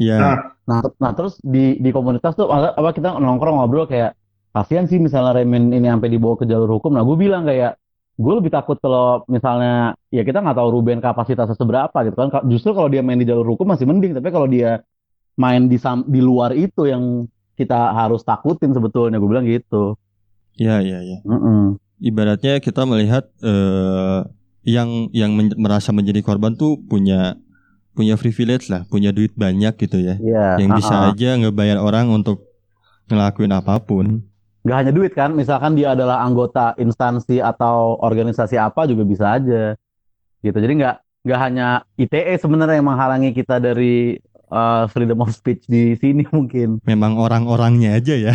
Speaker 3: Ya.
Speaker 1: Nah.
Speaker 2: Nah, ter- nah terus di di komunitas tuh apa kita nongkrong ngobrol kayak kasihan sih misalnya Remin ini sampai dibawa ke jalur hukum. Nah, gue bilang kayak gue lebih takut kalau misalnya ya kita nggak tahu Ruben kapasitasnya seberapa gitu kan. Ka- Justru kalau dia main di jalur hukum masih mending, tapi kalau dia main di sam- di luar itu yang kita harus takutin sebetulnya. Gue bilang gitu.
Speaker 3: Ya ya ya.
Speaker 2: Mm-mm.
Speaker 3: Ibaratnya kita melihat eh yang yang men- merasa menjadi korban tuh punya punya privilege lah, punya duit banyak gitu ya.
Speaker 2: Iya.
Speaker 3: yang bisa
Speaker 2: ah-ah.
Speaker 3: aja ngebayar orang untuk ngelakuin apa pun.
Speaker 2: Nggak hanya duit kan, misalkan dia adalah anggota instansi atau organisasi apa juga bisa aja. Gitu. Jadi nggak nggak hanya ITE sebenarnya yang menghalangi kita dari uh, freedom of speech di sini mungkin.
Speaker 3: Memang orang-orangnya aja ya.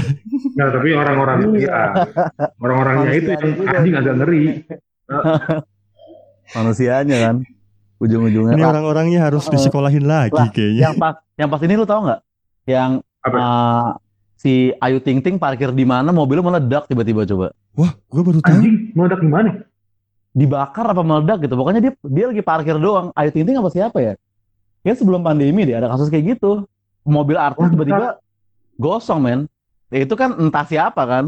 Speaker 1: Nah, tapi orang-orang
Speaker 2: Iya.
Speaker 1: ya, orang-orangnya itu yang anjing agak ngeri.
Speaker 2: Manusianya kan. ujung-ujungnya
Speaker 3: Ini
Speaker 2: Lah,
Speaker 3: orang-orangnya harus disekolahin lagi
Speaker 2: lah,
Speaker 3: kayaknya.
Speaker 2: yang pas yang pas ini lu tahu nggak yang
Speaker 1: Apa?
Speaker 2: eh, si Ayu Ting Ting parkir di mana mobilnya meledak tiba-tiba coba
Speaker 3: Wah, gue baru tahu.
Speaker 1: Anjing, meledak di mana?
Speaker 2: dibakar apa meledak gitu pokoknya dia dia lagi parkir doang Ayu Ting Ting apa siapa ya ya sebelum pandemi deh ada kasus kayak gitu mobil artis tiba-tiba gosong men ya, itu kan entah siapa kan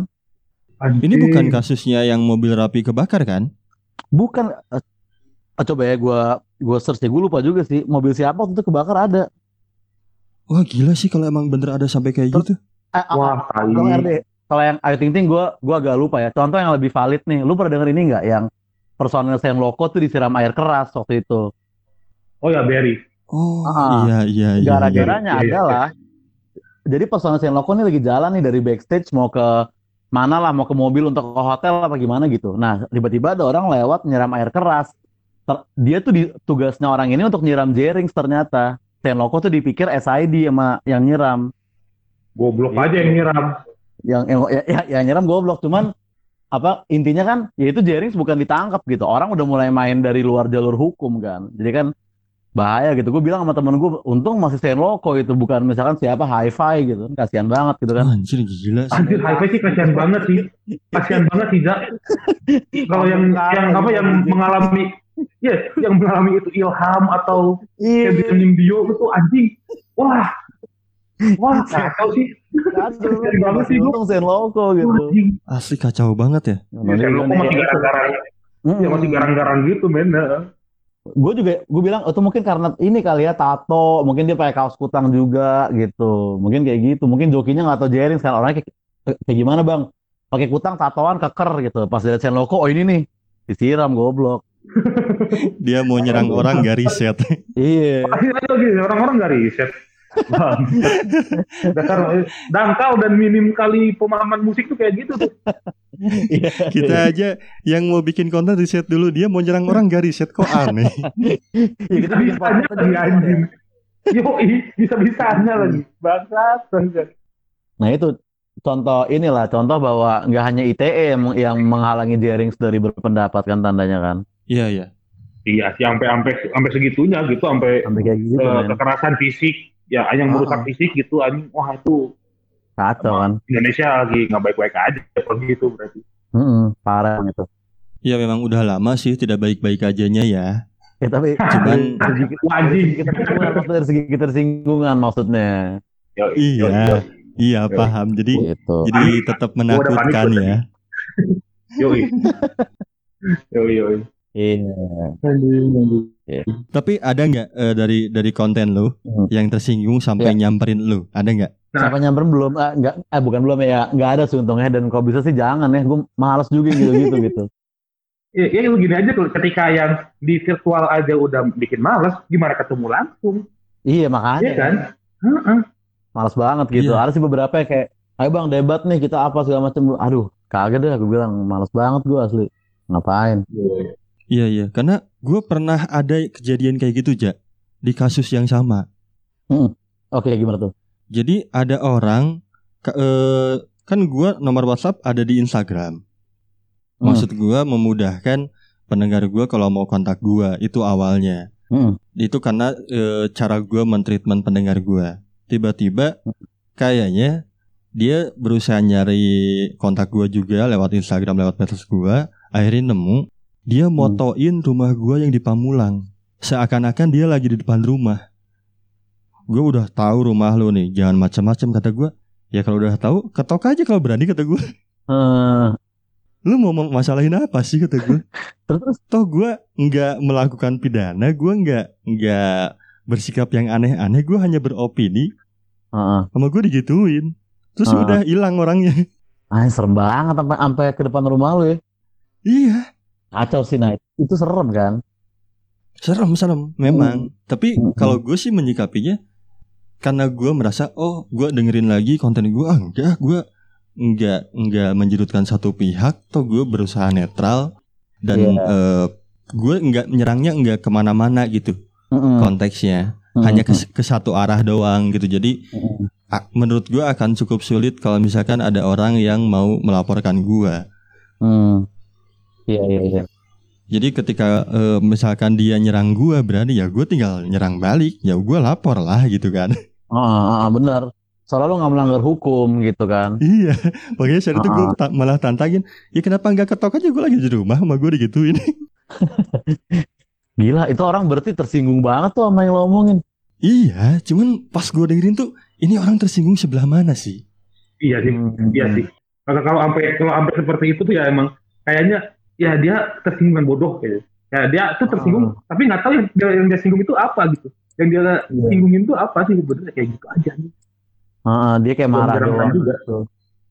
Speaker 1: Anjing.
Speaker 3: Ini bukan kasusnya yang mobil rapi kebakar kan?
Speaker 2: bukan eh, coba ya gua gua search ya gue lupa juga sih mobil siapa waktu itu kebakar ada
Speaker 3: Wah gila sih kalau emang bener ada sampai kayak gitu.
Speaker 2: eh, ah,
Speaker 1: Wah.
Speaker 2: Kalau RD, kalau yang Ayu Ting Ting gue gua agak lupa ya. Contoh yang lebih valid nih, lu pernah denger ini nggak yang personel Sen Loko tuh disiram air keras waktu itu.
Speaker 1: Oh ya, Berry.
Speaker 3: Oh
Speaker 2: Ah,
Speaker 3: iya iya iya.
Speaker 2: Gara-garanya
Speaker 1: iya, iya,
Speaker 2: adalah jadi personel Sen Loko nih lagi jalan nih dari backstage mau ke mana lah, mau ke mobil untuk ke hotel apa gimana gitu. Nah, tiba-tiba ada orang lewat nyiram air keras. Ter- dia tuh di, tugasnya orang ini untuk nyiram Jerings ternyata. Sen Loko tuh dipikir SID sama yang nyiram.
Speaker 1: Goblok
Speaker 2: Gitu.
Speaker 1: aja yang nyiram.
Speaker 2: yang yang ya, ya, yang nyiram goblok cuman apa intinya kan ya itu Jerings bukan ditangkap gitu orang udah mulai main dari luar jalur hukum kan jadi kan bahaya gitu gue bilang sama temen gue untung masih Sen Loko itu bukan misalkan siapa hi-fi gitu kan kasihan banget gitu kan
Speaker 3: Anjir gila.
Speaker 1: Anjir, high sih kasihan banget sih. Kasihan banget sih. Kalau yang yang apa yang mengalami ya, yang mengalami itu ilham atau
Speaker 2: iya.
Speaker 1: kayak bikin bio itu anjing. Wah. Wah, kacau sih. kasihan banget sih
Speaker 2: untung Sen Loko gitu.
Speaker 3: Asli kacau banget ya.
Speaker 1: Ya, Sen Loko masih garang-garang. Ya masih garang-garang gitu, men.
Speaker 2: gue juga gue bilang oh, itu mungkin karena ini kali ya tato. Mungkin dia pakai kaos kutang juga gitu. Mungkin kayak gitu. Mungkin jokinya nggak tahu Jerings kan orangnya kayak, kayak gimana bang? Pakai kutang tatoan keker gitu. Pas lihat Sen Loko oh ini nih. Disiram goblok
Speaker 3: Dia mau nyerang orang gak riset.
Speaker 2: iya
Speaker 1: Pasti aja lagi orang-orang nggak riset. Bang. Dasar dangkal dan minim kali pemahaman musik tuh kayak gitu tuh.
Speaker 2: iya
Speaker 3: Kita aja yang mau bikin konten riset dulu dia mau nyerang orang gak riset kok aneh.
Speaker 2: Iya, kita
Speaker 1: Bisa-bisanya
Speaker 2: podcast
Speaker 1: lagi
Speaker 2: aja.
Speaker 1: anjing. Yoi, bisa-bisanya lagi. Bangsat. bangsat.
Speaker 2: nah itu contoh inilah contoh bahwa nggak hanya ITE yang, yang menghalangi Jerings dari berpendapat kan tandanya kan
Speaker 3: Iya iya.
Speaker 1: Iya, sih sampai sampai sampai segitunya gitu, sampai
Speaker 2: sampai kayak gitu
Speaker 1: eh, kekerasan fisik, ya yang merusak
Speaker 2: Ah.
Speaker 1: fisik gitu, anjing. Wah itu
Speaker 2: kacau kan
Speaker 1: Indonesia lagi nggak baik-baik aja gitu berarti.
Speaker 2: Mm-mm, parah gitu
Speaker 3: Ya memang udah lama sih tidak baik-baik ajanya ya.
Speaker 2: ya tapi
Speaker 3: Cuman
Speaker 1: anjing.
Speaker 2: dari segi ketersinggungan, maksudnya dari segi ketersinggungan maksudnya
Speaker 1: Yoi,
Speaker 3: Iya.
Speaker 1: yoi, yoi.
Speaker 3: iya
Speaker 1: Yo.
Speaker 3: paham. Jadi
Speaker 2: gitu
Speaker 3: jadi tetap menakutkan ya.
Speaker 1: Yoi. Yoi, yoi.
Speaker 2: Iya
Speaker 3: Tapi ada nggak eh, dari dari konten lu
Speaker 2: Hmm.
Speaker 3: yang tersinggung sampai nyamperin lu? Ada nggak?
Speaker 1: Nah.
Speaker 2: Siapa nyamperin belum? Ah, enggak, eh bukan belum ya, nggak ada sih untungnya dan kalau bisa sih jangan ya, gue malas juga gitu-gitu gitu.
Speaker 1: Ya, ya lu gini aja tuh, ketika yang di virtual aja udah bikin males, gimana ketemu langsung?
Speaker 2: Iya
Speaker 1: Iya
Speaker 2: makanya,
Speaker 1: kan? Heeh.
Speaker 2: malas banget gitu.
Speaker 3: Iya.
Speaker 2: Ada sih beberapa yang kayak, ayo bang debat nih kita apa segala macam. Aduh, kagak deh, gue bilang malas banget gue asli. Ngapain?
Speaker 3: Iya iya. Karena gue pernah ada kejadian kayak gitu ja di kasus yang sama.
Speaker 2: Oke, gimana tuh?
Speaker 3: Jadi ada orang ke- eh, kan gua nomor WhatsApp ada di Instagram. Maksud gua memudahkan pendengar gua kalau mau kontak gua itu awalnya.
Speaker 2: Hmm.
Speaker 3: Itu karena eh, cara gua mentreatment pendengar gua. Tiba-tiba kayaknya dia berusaha nyari kontak gua juga lewat Instagram lewat medsos gua. Akhirnya nemu dia motoin rumah gua yang di Pamulang. Seakan-akan dia lagi di depan rumah. Gue udah tahu rumah lu nih, jangan macam-macam kata gua. Ya kalau udah tahu, ketok aja kalau berani kata gua.
Speaker 2: Eh,
Speaker 3: Lu mau masalahin apa sih kata gua?
Speaker 2: terus
Speaker 3: Toh gua nggak melakukan pidana, gua nggak nggak bersikap yang aneh-aneh, gua hanya beropini.
Speaker 2: Heeh.
Speaker 3: Sama gua digituin. Terus
Speaker 2: Ah.
Speaker 3: udah hilang orangnya.
Speaker 2: Ah, serem banget sampai sampai ke depan rumah lu ya.
Speaker 3: iya,
Speaker 2: Kacau sih, Night. Itu serem kan?
Speaker 3: serem serem memang. Tapi
Speaker 2: Hmm.
Speaker 3: kalau gue sih menyikapinya karena gua merasa oh gua dengerin lagi konten gua ah, enggak gua enggak enggak menjudutkan satu pihak toh gue berusaha netral dan
Speaker 2: Iya.
Speaker 3: eh, gue enggak menyerangnya enggak ke mana-mana gitu
Speaker 2: Mm-mm.
Speaker 3: konteksnya
Speaker 2: Mm-mm.
Speaker 3: hanya ke, ke satu arah doang gitu jadi a- menurut gue akan cukup sulit kalau misalkan ada orang yang mau melaporkan gue
Speaker 2: Hmm. Iya, iya, iya.
Speaker 3: Jadi ketika eh, misalkan dia nyerang gua berani ya gue tinggal nyerang balik. Ya gue lapor lah gitu kan.
Speaker 2: Ah, ah, bener. Soalnya lu nggak melanggar hukum gitu kan.
Speaker 3: iya. Makanya saat itu gue
Speaker 2: Ah.
Speaker 3: ta- malah tantangin. Ya kenapa nggak ketok aja gue lagi di rumah sama gue digituin.
Speaker 2: Gila, itu orang berarti tersinggung banget tuh sama yang lo omongin.
Speaker 3: iya. Cuman pas gue dengerin tuh. Ini orang tersinggung sebelah mana sih?
Speaker 1: Iya sih,
Speaker 2: Hmm.
Speaker 1: iya sih. Kalau kalau sampai kalau sampai seperti itu tuh ya emang kayaknya ya dia tersinggung dengan bodoh gitu. Ya dia tuh tersinggung, tapi nggak tahu yang dia, yang dia singgung itu apa gitu. Yang dia
Speaker 2: Iya.
Speaker 1: singgungin itu apa sih sebenarnya kayak gitu aja. nih.
Speaker 2: Ah, dia kayak marah doang
Speaker 1: juga.
Speaker 2: gitu.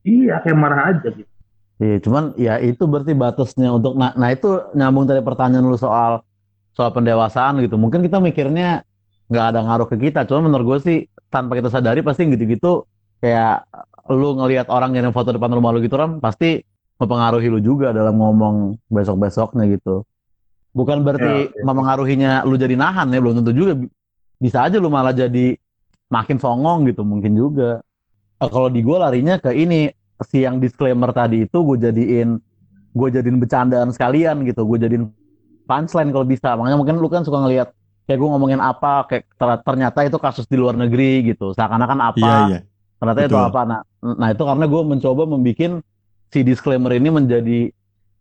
Speaker 1: Iya, kayak marah aja gitu.
Speaker 2: Iya, cuman ya itu berarti batasnya untuk nah, nah itu nyambung dari pertanyaan lu soal soal pendewasaan gitu. Mungkin kita mikirnya nggak ada ngaruh ke kita, cuman menurut gue sih tanpa kita sadari pasti gitu-gitu kayak lu ngelihat orang ngirim foto depan rumah lu gitu kan pasti mempengaruhi lu juga dalam ngomong besok-besoknya gitu. Bukan berarti
Speaker 1: Ya, ya.
Speaker 2: mempengaruhinya lu jadi nahan ya, belum tentu juga bisa aja lu malah jadi makin songong gitu mungkin juga. Eh, kalau di gue larinya ke ini si yang disclaimer tadi itu gue jadiin gue jadiin bercandaan sekalian gitu gue jadiin punchline kalau bisa makanya mungkin lu kan suka ngelihat kayak gue ngomongin apa kayak ter- ternyata itu kasus di luar negeri gitu seakan-akan apa
Speaker 3: Iya iya.
Speaker 2: ternyata itu
Speaker 3: betul.
Speaker 2: apa nah nah itu karena gue mencoba membuat si disclaimer ini menjadi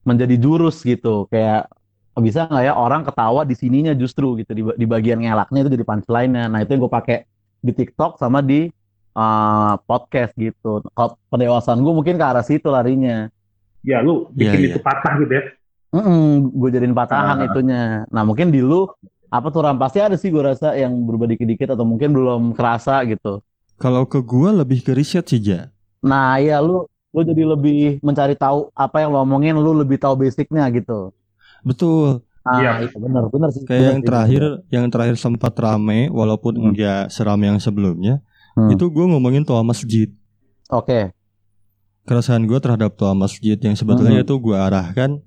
Speaker 2: menjadi jurus gitu kayak bisa nggak ya orang ketawa di sininya justru gitu di, di bagian ngelaknya itu jadi punchline-nya nah itu yang gue pakai di TikTok sama di uh, podcast gitu kalau pendewasaan gue mungkin ke arah situ larinya
Speaker 1: Ya lu
Speaker 3: Iya,
Speaker 1: bikin
Speaker 3: iya.
Speaker 1: itu patah gitu ya.
Speaker 2: gue jadiin patahan
Speaker 1: Ah.
Speaker 2: itunya nah mungkin di lu apa tuh Ram pasti ada sih gue rasa yang berubah dikit-dikit atau mungkin belum kerasa gitu
Speaker 3: Kalau ke gua lebih ke riset sih ja.
Speaker 2: Nah, ya lu lu jadi lebih mencari tahu apa yang lo omongin, lu lebih tahu basicnya gitu.
Speaker 3: Betul.
Speaker 2: Nah,
Speaker 1: Iya.
Speaker 2: itu benar, benar sih.
Speaker 3: Kayak
Speaker 2: benar
Speaker 3: yang terakhir, yang terakhir sempat rame walaupun
Speaker 2: Hmm.
Speaker 3: enggak seram yang sebelumnya.
Speaker 2: Hmm.
Speaker 3: Itu gue ngomongin toa masjid.
Speaker 2: Oke.
Speaker 3: Keresahan gue terhadap toa masjid yang sebetulnya
Speaker 2: Hmm.
Speaker 3: itu gue arahkan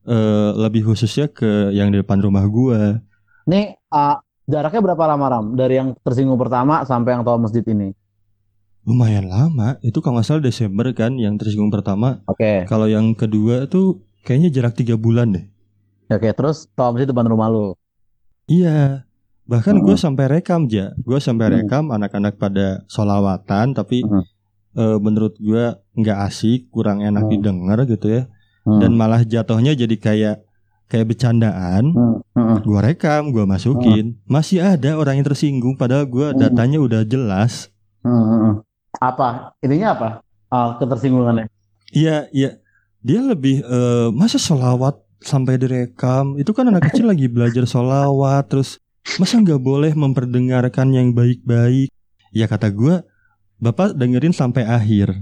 Speaker 3: eh, lebih khususnya ke yang di depan rumah gue.
Speaker 2: Nih, ah, jaraknya berapa lama Ram dari yang tersinggung pertama sampai yang tahu masjid ini?
Speaker 3: Lumayan lama. Itu kalau nggak salah Desember kan yang tersinggung pertama.
Speaker 2: Oke.
Speaker 3: Kalau yang kedua tuh kayaknya jarak tiga bulan deh.
Speaker 2: Oke, terus tahu masjid depan rumah lu.
Speaker 3: Iya. Bahkan
Speaker 2: Hmm.
Speaker 3: gue sampai rekam ja. Gue sampai
Speaker 2: Hmm.
Speaker 3: rekam anak-anak pada solawatan, tapi
Speaker 2: Hmm.
Speaker 3: eh, menurut gue nggak asik, kurang enak
Speaker 2: Hmm.
Speaker 3: didengar gitu ya.
Speaker 2: Hmm.
Speaker 3: Dan malah jatuhnya jadi kayak kayak bercandaan.
Speaker 2: Hmm.
Speaker 3: Gue rekam, gue masukin. Masih ada orang yang tersinggung, padahal gue datanya udah jelas.
Speaker 2: Hmm. Apa? Ininya apa? Ah, ketersinggungannya.
Speaker 3: Iya, iya. Dia lebih eh, masa solawat sampai direkam. Itu kan anak kecil lagi belajar solawat, terus masa nggak boleh memperdengarkan yang baik-baik? Ya kata gue, bapak dengerin sampai akhir,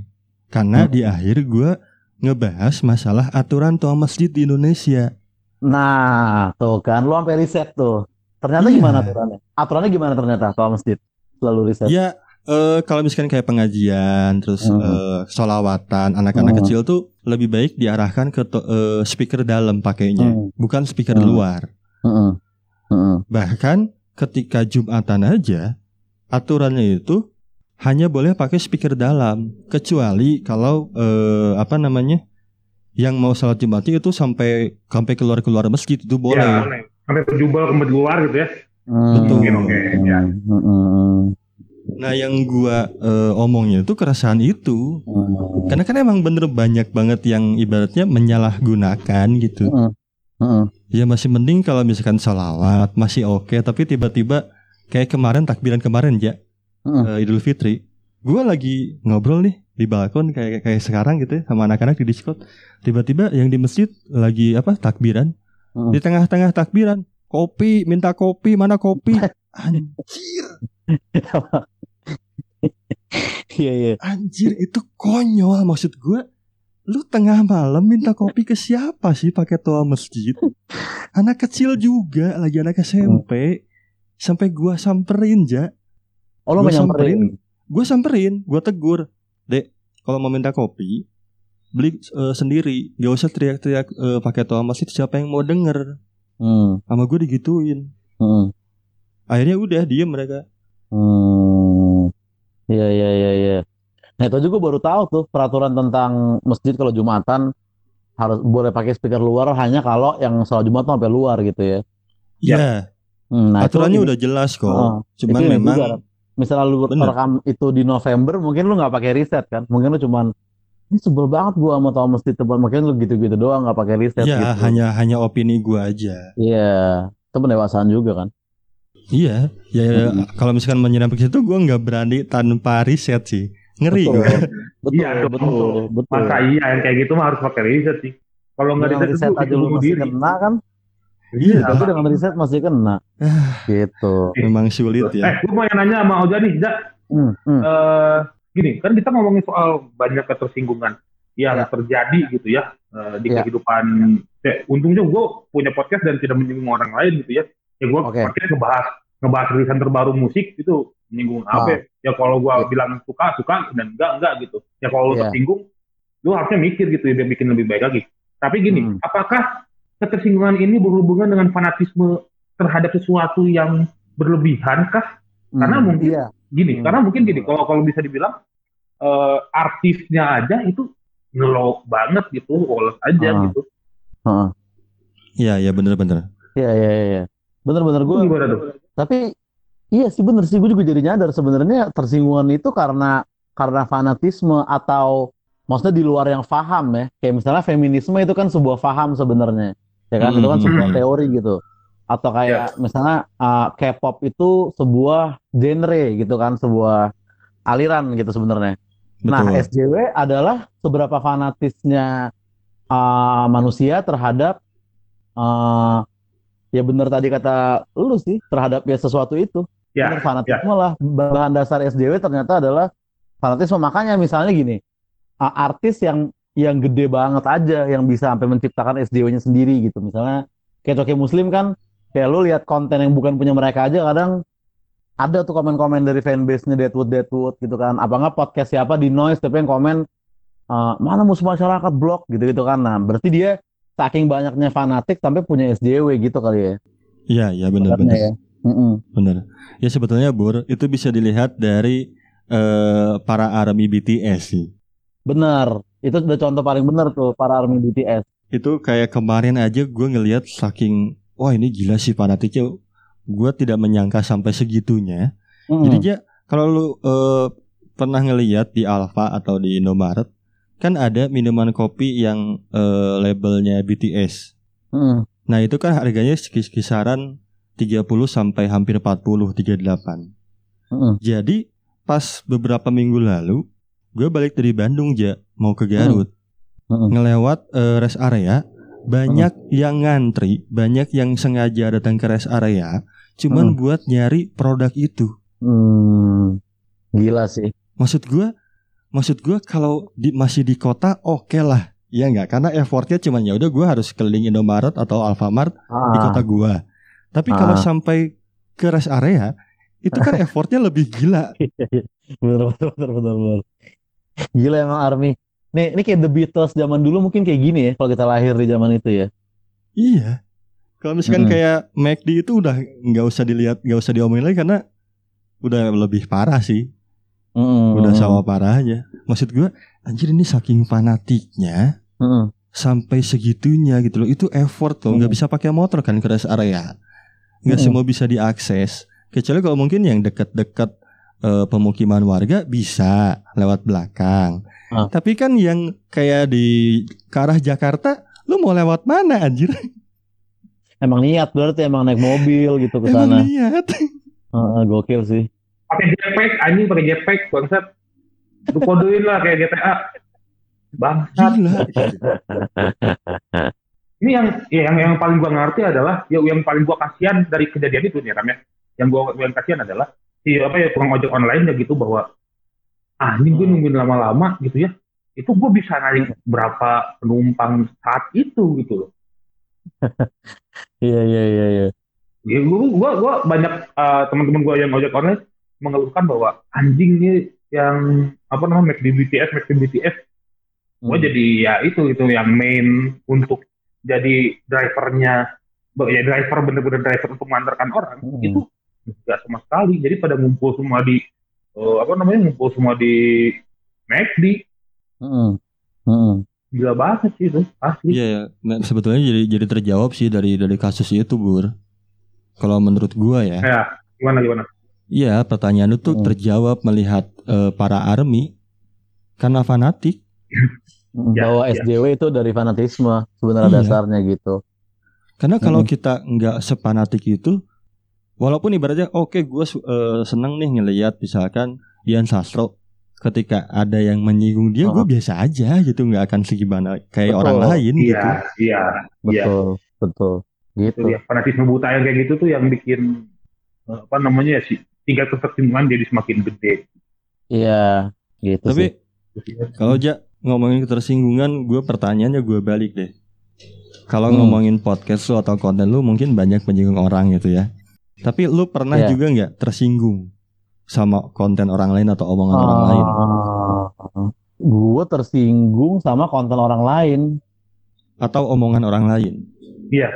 Speaker 3: karena
Speaker 2: Hmm.
Speaker 3: di akhir gue ngebahas masalah aturan toa masjid di Indonesia.
Speaker 2: Nah, tuh kan lu sampai riset tuh. Ternyata
Speaker 3: Iya.
Speaker 2: gimana aturannya? Aturannya gimana ternyata tahu masjid? Selalu riset.
Speaker 3: Ya, eh, kalau misalkan kayak pengajian, terus
Speaker 2: Hmm.
Speaker 3: eh, solawatan, anak-anak
Speaker 2: Hmm.
Speaker 3: kecil tuh lebih baik diarahkan ke eh, speaker dalam pakainya,
Speaker 2: Hmm.
Speaker 3: bukan speaker
Speaker 2: Hmm.
Speaker 3: luar.
Speaker 2: Hmm, hmm.
Speaker 3: Bahkan ketika Jumatan aja, aturannya itu hanya boleh pakai speaker dalam, kecuali kalau eh, apa namanya, yang mau salat Jumatnya itu sampai sampai keluar keluar masjid itu
Speaker 1: Ya,
Speaker 3: boleh.
Speaker 1: boleh. Sampai berjubel ke luar gitu ya.
Speaker 2: Hmm,
Speaker 3: Betul.
Speaker 1: Oke, oke, ya.
Speaker 2: hmm,
Speaker 3: Nah, yang gua eh, omongnya itu keresahan itu,
Speaker 2: hmm.
Speaker 3: karena kan emang bener banyak banget yang ibaratnya menyalahgunakan gitu.
Speaker 2: Hmm, hmm.
Speaker 3: Ya masih mending kalau misalkan salawat masih oke, tapi tiba-tiba kayak kemarin takbiran kemarin ya
Speaker 2: Hmm.
Speaker 3: eh, Idul Fitri, gue lagi ngobrol nih di balkon kayak kayak sekarang gitu ya, sama anak-anak di Discord. Tiba-tiba yang di masjid lagi apa takbiran,
Speaker 2: Hmm.
Speaker 3: di tengah-tengah takbiran kopi minta kopi mana kopi anjir
Speaker 2: Iya, iya.
Speaker 3: anjir itu konyol. Maksud gue lu tengah malam minta kopi ke siapa sih pakai toa masjid? Anak kecil juga lagi anak SMP sampai gua samperin ja.
Speaker 2: Oh, lo
Speaker 3: Gua
Speaker 2: nggak nyamperin?
Speaker 3: gue samperin gue tegur dek kalau mau minta kopi beli eh, sendiri. Gak usah teriak-teriak eh, pakai toa masjid. Siapa yang mau denger?
Speaker 2: Hmm,
Speaker 3: sama gue digituin.
Speaker 2: Hmm,
Speaker 3: akhirnya udah diem mereka.
Speaker 2: Hmm. Iya, iya, iya, iya. Nah, itu juga baru tahu tuh peraturan tentang masjid kalau Jumatan harus boleh pakai speaker luar hanya kalau yang sholat Jumat tuh sampai luar gitu ya.
Speaker 3: Iya,
Speaker 2: Hmm, nah itu
Speaker 3: aturannya
Speaker 2: ini-
Speaker 3: udah jelas kok.
Speaker 2: Heeh.
Speaker 3: Cuman
Speaker 2: itu
Speaker 3: memang
Speaker 2: juga, misalnya lu
Speaker 3: Bener.
Speaker 2: rekam itu di November, mungkin lu nggak pakai riset kan? Mungkin lu cuman ini sebel banget gua sama Thomas di tempat, mungkin lu gitu-gitu doang nggak pakai riset
Speaker 3: ya
Speaker 2: gitu.
Speaker 3: hanya hanya opini gua aja.
Speaker 2: Iya, itu pendewasaan juga kan.
Speaker 3: Iya, ya, ya,
Speaker 2: Mm-mm.
Speaker 3: kalau misalkan menyerang ke situ gua nggak berani tanpa riset sih. Ngeri
Speaker 2: Betul.
Speaker 3: gua.
Speaker 2: Betul,
Speaker 1: Iya dong.
Speaker 2: betul, betul.
Speaker 1: Masa iya yang kayak gitu mah harus pakai riset sih. Kalau nggak riset,
Speaker 2: riset
Speaker 1: itu
Speaker 2: aja lu masih
Speaker 1: diri.
Speaker 2: kena kan?
Speaker 3: Iya,
Speaker 2: Tapi dengan riset masih kena. gitu.
Speaker 3: memang sulit
Speaker 1: Eh,
Speaker 3: ya.
Speaker 1: gue mau nanya sama Oja nih, Ja.
Speaker 2: Hmm, hmm.
Speaker 1: Eh, gini, kan kita ngomongin soal banyak ketersinggungan yang
Speaker 2: Ya.
Speaker 1: terjadi gitu ya eh, di
Speaker 2: Ya.
Speaker 1: kehidupan. Ya, untungnya gue punya podcast dan tidak menyinggung orang lain gitu ya. Ya gue
Speaker 2: Oke.
Speaker 1: podcast ngebahas ngebahas rilisan terbaru musik itu menyinggung
Speaker 2: Ah.
Speaker 1: apa? ya? Ya kalau gue
Speaker 2: Ya.
Speaker 1: bilang suka suka dan enggak enggak gitu. Ya kalau lu
Speaker 2: Ya.
Speaker 1: tersinggung, lu harusnya mikir gitu ya bikin lebih baik lagi. Tapi gini,
Speaker 2: Hmm.
Speaker 1: apakah ketersinggungan ini berhubungan dengan fanatisme terhadap sesuatu yang berlebihan kah? karena
Speaker 2: Hmm,
Speaker 1: mungkin-
Speaker 2: iya.
Speaker 1: gini
Speaker 2: Hmm.
Speaker 1: karena mungkin gini kalau kalau bisa dibilang eh, artisnya aja itu ngelow banget gitu woles aja
Speaker 2: Ah.
Speaker 1: gitu
Speaker 2: Heeh.
Speaker 3: Iya, iya bener-bener.
Speaker 2: Iya, iya, iya. Bener-bener
Speaker 1: Itu
Speaker 2: gue
Speaker 1: gimana tuh
Speaker 2: Tapi iya sih bener sih gue juga jadi nyadar sebenarnya tersinggungan itu karena karena fanatisme atau maksudnya di luar yang paham ya. Kayak misalnya feminisme itu kan sebuah paham sebenarnya. Ya kan itu kan
Speaker 3: Hmm.
Speaker 2: sebuah
Speaker 1: Hmm.
Speaker 2: teori gitu. Atau kayak misalnya uh, K-pop itu sebuah genre gitu kan, sebuah aliran gitu sebenarnya. Nah. SJW adalah seberapa fanatisnya uh, manusia terhadap uh, ya bener tadi kata lu sih terhadap ya sesuatu itu.
Speaker 1: ya
Speaker 2: Bener fanatisme lah. Bahan dasar SJW ternyata adalah fanatisme. Makanya misalnya gini, uh, artis yang yang gede banget aja yang bisa sampai menciptakan SJW-nya sendiri gitu. Misalnya kayak Coki Muslim kan kayak lu lihat konten yang bukan punya mereka aja kadang ada tuh komen-komen dari fanbase-nya Deadwood Deadwood gitu kan. Apa nggak podcast siapa di Noise tapi yang komen eh, mana musuh masyarakat blog gitu-gitu kan. Nah, berarti dia saking banyaknya fanatik sampai punya SJW gitu kali ya.
Speaker 3: Iya, iya
Speaker 2: Sebenarnya
Speaker 3: bener-bener.
Speaker 2: ya. Mm-mm.
Speaker 3: Bener. Ya sebetulnya Bur, itu bisa dilihat dari eh, para ARMY BTS sih.
Speaker 2: Benar. Itu udah contoh paling benar tuh para ARMY BTS.
Speaker 3: Itu kayak kemarin aja gue ngelihat saking wah ini gila sih fanatiknya. Gue tidak menyangka sampai segitunya.
Speaker 2: Mm-mm.
Speaker 3: Jadi dia kalau lu eh, pernah ngelihat di Alfa atau di Indomaret kan ada minuman kopi yang eh, labelnya BTS.
Speaker 2: Mm-mm.
Speaker 3: Nah, itu kan harganya kisaran 30 sampai hampir 40, 38.
Speaker 2: Mm-mm.
Speaker 3: Jadi pas beberapa minggu lalu gue balik dari Bandung ja mau ke Garut
Speaker 2: Mm-mm.
Speaker 3: ngelewat eh, rest area banyak yang ngantri banyak yang sengaja datang ke rest area cuman
Speaker 2: Hmm.
Speaker 3: buat nyari produk itu
Speaker 2: Hmm. Gila sih.
Speaker 3: maksud gue maksud gue kalau di, masih di kota oke lah ya nggak karena effortnya cuman ya udah gue harus keliling Indomaret atau Alfamart di
Speaker 2: Ah,
Speaker 3: kota gue tapi kalau
Speaker 2: Ah.
Speaker 3: sampai ke rest area itu kan effortnya lebih gila
Speaker 2: bener bener bener bener bener. Gila emang Army. Nih, ini kayak The Beatles zaman dulu mungkin kayak gini ya kalau kita lahir di zaman itu ya.
Speaker 3: Iya. Kalau misalkan
Speaker 2: Mm-mm.
Speaker 3: kayak McD itu udah nggak usah dilihat, nggak usah diomongin lagi karena udah lebih parah sih.
Speaker 2: Mm-mm.
Speaker 3: Udah sama parahnya. Maksud gua, anjir ini saking fanatiknya
Speaker 2: Mm-mm.
Speaker 3: sampai segitunya gitu loh. Itu effort loh,
Speaker 2: Mm.
Speaker 3: bisa pakai motor kan ke rest area. Nggak
Speaker 2: Mm.
Speaker 3: semua bisa diakses. Kecuali kalau mungkin yang dekat-dekat eh, pemukiman warga bisa lewat belakang.
Speaker 2: Ah.
Speaker 3: Tapi kan yang kayak di ke arah Jakarta, lu mau lewat mana anjir?
Speaker 2: Emang niat berarti emang naik mobil gitu ke
Speaker 3: Emang
Speaker 2: sana.
Speaker 3: niat.
Speaker 2: Heeh, gokil sih.
Speaker 1: Pakai jetpack anjing pakai jetpack bangsat. Lu kodein lah kayak GTA bangsat. Ini yang ya, yang yang paling gua ngerti adalah ya yang paling gua kasihan dari kejadian itu nih Ram ya. Yang gua yang kasihan adalah si apa ya tukang ojek online ya gitu bahwa ah ini gue nungguin lama-lama gitu ya. Itu gue bisa narik berapa penumpang saat itu gitu loh.
Speaker 2: Iya iya iya iya.
Speaker 1: ya gua gua, gua banyak eh, teman-teman gua yang ojek online mengeluhkan bahwa anjing nih yang apa namanya McD BTS McD BTS gue
Speaker 2: Hmm.
Speaker 1: jadi ya itu itu yang main untuk jadi drivernya ya driver bener-bener driver untuk mengantarkan orang
Speaker 2: Hmm.
Speaker 1: itu nggak sama sekali jadi pada ngumpul semua di eh, apa namanya ngumpul semua di McD
Speaker 2: Mm-mm. Mm-mm.
Speaker 1: gila banget sih itu pasti
Speaker 3: Iya ya, Nah, sebetulnya jadi jadi terjawab sih dari dari kasus itu, Bur. Kalau menurut gua ya.
Speaker 1: kayak gimana gimana
Speaker 3: Iya, pertanyaan itu
Speaker 2: Hmm.
Speaker 3: terjawab melihat eh, para army karena fanatik.
Speaker 1: Ya,
Speaker 2: bahwa
Speaker 1: ya.
Speaker 2: SJW itu dari fanatisme sebenarnya
Speaker 3: Iya.
Speaker 2: dasarnya gitu.
Speaker 3: Karena kalau
Speaker 2: Hmm.
Speaker 3: kita nggak sepanatik itu, walaupun ibaratnya oke gue seneng nih ngelihat misalkan Dian Sastro ketika ada yang menyinggung dia, gue
Speaker 2: Oh.
Speaker 3: biasa aja gitu, nggak akan segimana kayak
Speaker 2: Betul.
Speaker 3: orang lain gitu.
Speaker 1: iya iya Iya.
Speaker 2: Betul, betul.
Speaker 1: itu
Speaker 2: Gitu.
Speaker 1: dia fanatisme buta yang kayak gitu tuh yang bikin eh, apa namanya ya sih tingkat ketersinggungan jadi semakin gede
Speaker 2: Iya, gitu
Speaker 3: Tapi
Speaker 2: sih.
Speaker 3: kalau ja ngomongin ketersinggungan, gue pertanyaannya gue balik deh. Kalau
Speaker 2: Hmm.
Speaker 3: ngomongin podcast lu atau konten lu mungkin banyak menyinggung orang gitu ya. Tapi lu pernah
Speaker 2: Iya.
Speaker 3: juga nggak tersinggung sama konten orang lain atau omongan orang lain?
Speaker 2: gue Ah, tersinggung sama konten orang lain
Speaker 3: Atau omongan orang lain?
Speaker 1: iya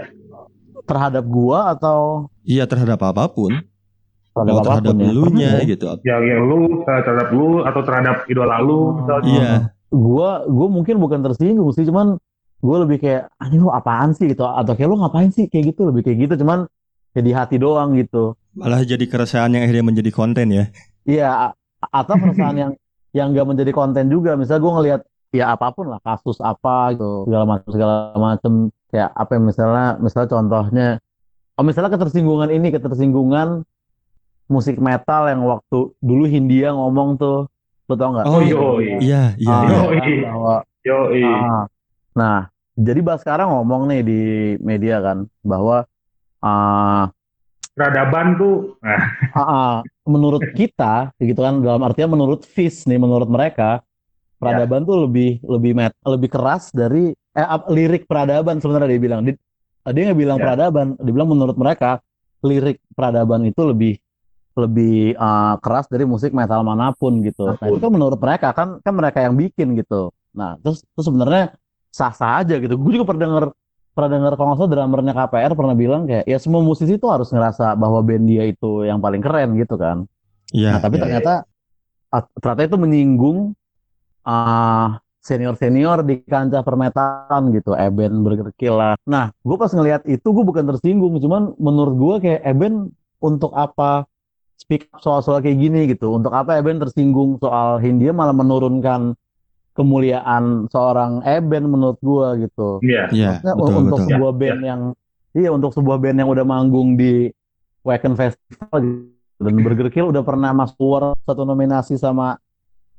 Speaker 2: terhadap gua atau
Speaker 3: Iya terhadap apa pun,
Speaker 2: terhadap
Speaker 3: mau terhadap
Speaker 2: ya.
Speaker 3: elunya
Speaker 2: ya.
Speaker 3: gitu.
Speaker 1: ya yang lu terhadap lu atau terhadap idola lu misalnya
Speaker 3: Iya,
Speaker 2: Gua gua mungkin bukan tersinggung sih, cuman gue lebih kayak anjing lu apaan sih gitu atau kayak lu ngapain sih kayak gitu lebih kayak gitu cuman ya di hati doang gitu.
Speaker 3: malah jadi keresahan yang akhirnya menjadi konten ya.
Speaker 2: Iya, atau perasaan yang yang gak menjadi konten juga. Misalnya gue ngelihat ya apa pun lah kasus apa gitu segala macam segala macam kayak apa ya, misalnya misalnya contohnya oh misalnya ketersinggungan ini ketersinggungan musik metal yang waktu dulu Hindia ngomong tuh lo tau nggak?
Speaker 3: Oh. Iya, iya,
Speaker 2: Ah,
Speaker 3: iya.
Speaker 2: Bahwa
Speaker 1: yo
Speaker 2: Ah. Nah, jadi bahas sekarang ngomong nih di media kan bahwa ah
Speaker 1: peradaban tuh nah,
Speaker 2: ah, ah, menurut kita gitu kan dalam artian menurut FIS nih menurut mereka peradaban tuh lebih lebih met, lebih keras dari eh, ap- lirik peradaban sebenarnya dia bilang dia, dia nggak bilang
Speaker 1: Ya.
Speaker 2: peradaban dia bilang menurut mereka lirik peradaban itu lebih lebih ah, keras dari musik metal mana pun gitu. Nah, itu kan menurut mereka kan kan mereka yang bikin gitu. Nah, terus terus sebenarnya sah-sah aja gitu. Gue juga pernah denger pernah denger kalau nggak drummernya KPR pernah bilang kayak ya semua musisi itu harus ngerasa bahwa band dia itu yang paling keren gitu kan.
Speaker 3: Iya,
Speaker 2: Nah, tapi
Speaker 3: iya.
Speaker 2: ternyata ah, ternyata itu menyinggung ah senior-senior di kancah permetalan gitu, Eben Burger Kill lah. Nah, gue pas ngelihat itu gue bukan tersinggung, cuman menurut gue kayak Eben untuk apa speak up soal-soal kayak gini gitu? Untuk apa Eben tersinggung soal Hindia malah menurunkan kemuliaan seorang Eben menurut gue gitu.
Speaker 1: iya
Speaker 3: Iya,
Speaker 2: Maksudnya
Speaker 3: betul
Speaker 2: untuk
Speaker 3: betul.
Speaker 2: sebuah band yang iya untuk sebuah band yang udah manggung di Wacken Festival gitu. dan Burger Kill udah pernah masuk award satu nominasi sama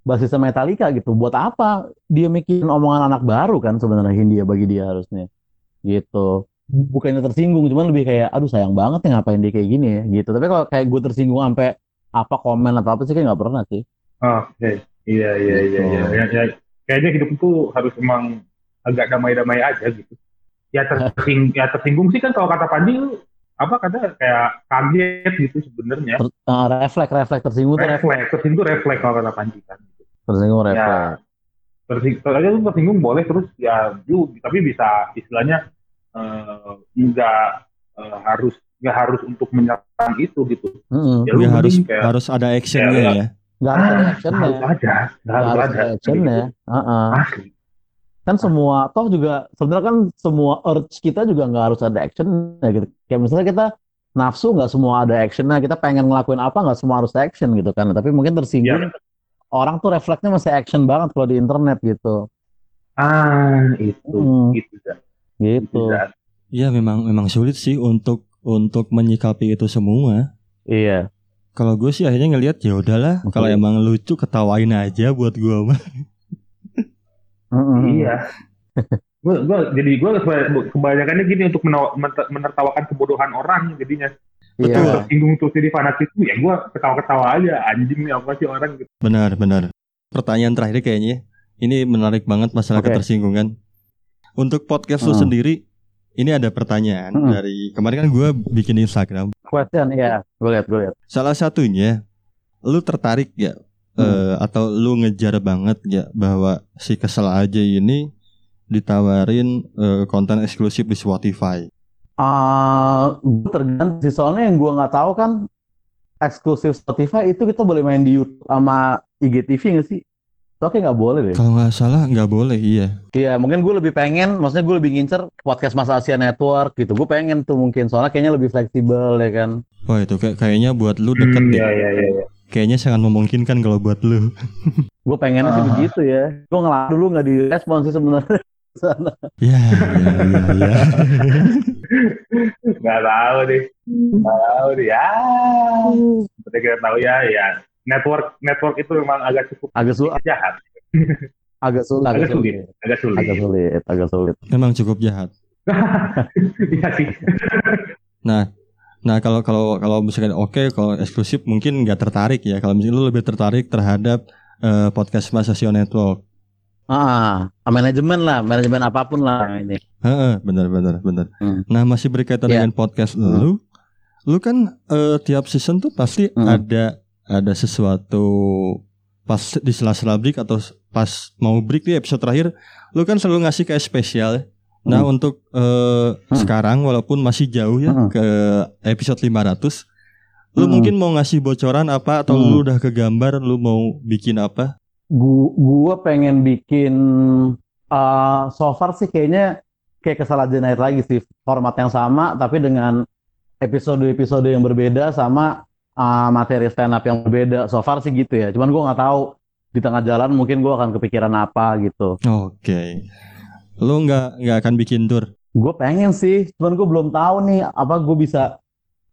Speaker 2: basisnya Metallica gitu. Buat apa dia mikirin omongan anak baru kan sebenarnya Hindia bagi dia harusnya. Gitu. Bukannya tersinggung, cuman lebih kayak aduh sayang banget ya ngapain dia kayak gini ya gitu. Tapi kalau kayak gue tersinggung sampai apa komen atau apa sih kayak nggak pernah sih.
Speaker 1: oke. Iya iya iya
Speaker 2: Gitu.
Speaker 1: iya Ya, ya, kayaknya hidup itu harus emang agak damai-damai aja gitu. Ya tersing ya tersinggung sih kan kalau kata Panji lu, apa kata kayak kaget gitu sebenarnya.
Speaker 2: Ter- eh, refleks refleks tersinggung refleks
Speaker 1: refleks tersinggung refleks kalau kata Panji kan.
Speaker 2: Tersinggung
Speaker 1: ya.
Speaker 2: refleks.
Speaker 1: tersinggung aja lu tersinggung boleh terus ya lu tapi bisa istilahnya eh, nggak eh, harus nggak harus untuk menyerang itu gitu
Speaker 2: Mm-mm.
Speaker 1: ya lu
Speaker 3: Nggak harus
Speaker 1: kayak
Speaker 3: harus ada actionnya
Speaker 1: Ya,
Speaker 3: ya.
Speaker 2: Nggak harus actionnya.
Speaker 1: harus ada nggak
Speaker 2: Nggak
Speaker 1: harus
Speaker 2: harus
Speaker 1: ada
Speaker 2: ada actionnya. Heeh.
Speaker 1: asli
Speaker 2: Kan semua, toh juga sebenarnya kan semua urge kita juga nggak harus ada action gitu. Kayak misalnya kita nafsu nggak semua ada actionnya, kita pengen ngelakuin apa nggak semua harus action gitu kan. Tapi mungkin tersinggung orang tuh refleksnya masih action banget kalau di internet gitu.
Speaker 1: ah itu
Speaker 2: Hmm,
Speaker 1: gitu kan
Speaker 2: gitu.
Speaker 3: Iya, memang memang sulit sih untuk untuk menyikapi itu semua.
Speaker 2: Iya.
Speaker 3: Kalau gue sih akhirnya ngelihat ya udahlah,
Speaker 2: Oke.
Speaker 3: kalau emang lucu ketawain aja buat gue mah.
Speaker 1: Iya. Gua, gua, jadi gue kebanyakannya gini untuk menawa- menertawakan kebodohan orang jadinya.
Speaker 2: Iya.
Speaker 1: Kalau tersinggung terus jadi fanatik ya gue ketawa-ketawa aja anjing nih apa sih orang gitu.
Speaker 3: Benar, benar. Pertanyaan terakhir kayaknya ini menarik banget masalah
Speaker 2: Oke.
Speaker 3: ketersinggungan. Untuk podcast lu
Speaker 2: Hmm.
Speaker 3: sendiri, ini ada pertanyaan
Speaker 2: Hmm.
Speaker 3: dari kemarin kan gue bikin Instagram.
Speaker 2: Question, iya. Gue lihat, gue lihat.
Speaker 3: Salah satunya, lu tertarik ya eh, atau lu ngejar banget ya bahwa si kesel aja ini ditawarin eh, konten eksklusif di Spotify.
Speaker 2: Ah, gue tergantung sih soalnya yang gue nggak tahu kan eksklusif Spotify itu kita boleh main di YouTube sama IGTV nggak sih? Oke nggak boleh deh.
Speaker 3: Kalau nggak salah nggak boleh, iya.
Speaker 2: Iya, mungkin gue lebih pengen, maksudnya gue lebih ngincer podcast Mas Asia Network gitu. Gue pengen tuh mungkin, soalnya kayaknya lebih fleksibel ya kan.
Speaker 3: Wah itu kayak kayaknya buat lu deket deh.
Speaker 1: Iya iya iya. iya.
Speaker 3: Kayaknya sangat memungkinkan kalau buat lu.
Speaker 2: Gue pengennya sih
Speaker 1: Ah.
Speaker 2: begitu ya. Gue ngelamar dulu nggak direspon sih sebenarnya. Sana.
Speaker 3: Ya, ya, ya, ya.
Speaker 1: Nggak tahu deh. Nggak tahu deh. Ya. Seperti kita tahu ya, ya. Network network itu memang agak cukup
Speaker 2: Agak sulit,
Speaker 1: jahat,
Speaker 2: agak sulit,
Speaker 1: agak
Speaker 2: agak
Speaker 1: sulit,
Speaker 2: sulit,
Speaker 1: agak sulit.
Speaker 2: agak sulit, agak sulit.
Speaker 3: Memang cukup jahat.
Speaker 1: Iya sih.
Speaker 3: Nah, nah kalau kalau kalau misalkan oke, kalau eksklusif mungkin nggak tertarik ya. Kalau misalnya lu lebih tertarik terhadap eh, podcast Mas Sasio Network.
Speaker 2: Ah, manajemen lah, manajemen apa pun lah ini.
Speaker 3: Heeh, benar benar benar.
Speaker 2: Hmm.
Speaker 3: Nah, masih berkaitan
Speaker 2: Iya.
Speaker 3: dengan podcast
Speaker 2: Hmm.
Speaker 3: lu. Lu kan eh, tiap season tuh pasti
Speaker 2: Hmm.
Speaker 3: ada ada sesuatu pas di sela-sela break atau pas mau break di episode terakhir, lu kan selalu ngasih kayak spesial. ya. Nah,
Speaker 2: Hmm.
Speaker 3: untuk eh,
Speaker 2: Hmm.
Speaker 3: sekarang walaupun masih jauh ya
Speaker 2: Hmm.
Speaker 3: ke episode 500, lu
Speaker 2: Hmm.
Speaker 3: mungkin mau ngasih bocoran apa atau
Speaker 2: Hmm.
Speaker 3: lu udah kegambar lu mau bikin apa?
Speaker 2: Gua, gua pengen bikin uh, so far sih kayaknya kayak kesalahan Night lagi sih format yang sama tapi dengan episode-episode yang berbeda sama uh, materi stand up yang berbeda. So far sih gitu ya. Cuman gua nggak tahu di tengah jalan mungkin gua akan kepikiran apa gitu.
Speaker 3: Oke. Lu nggak nggak akan bikin tour?
Speaker 2: Gue pengen sih, cuman gue belum tahu nih apa gue bisa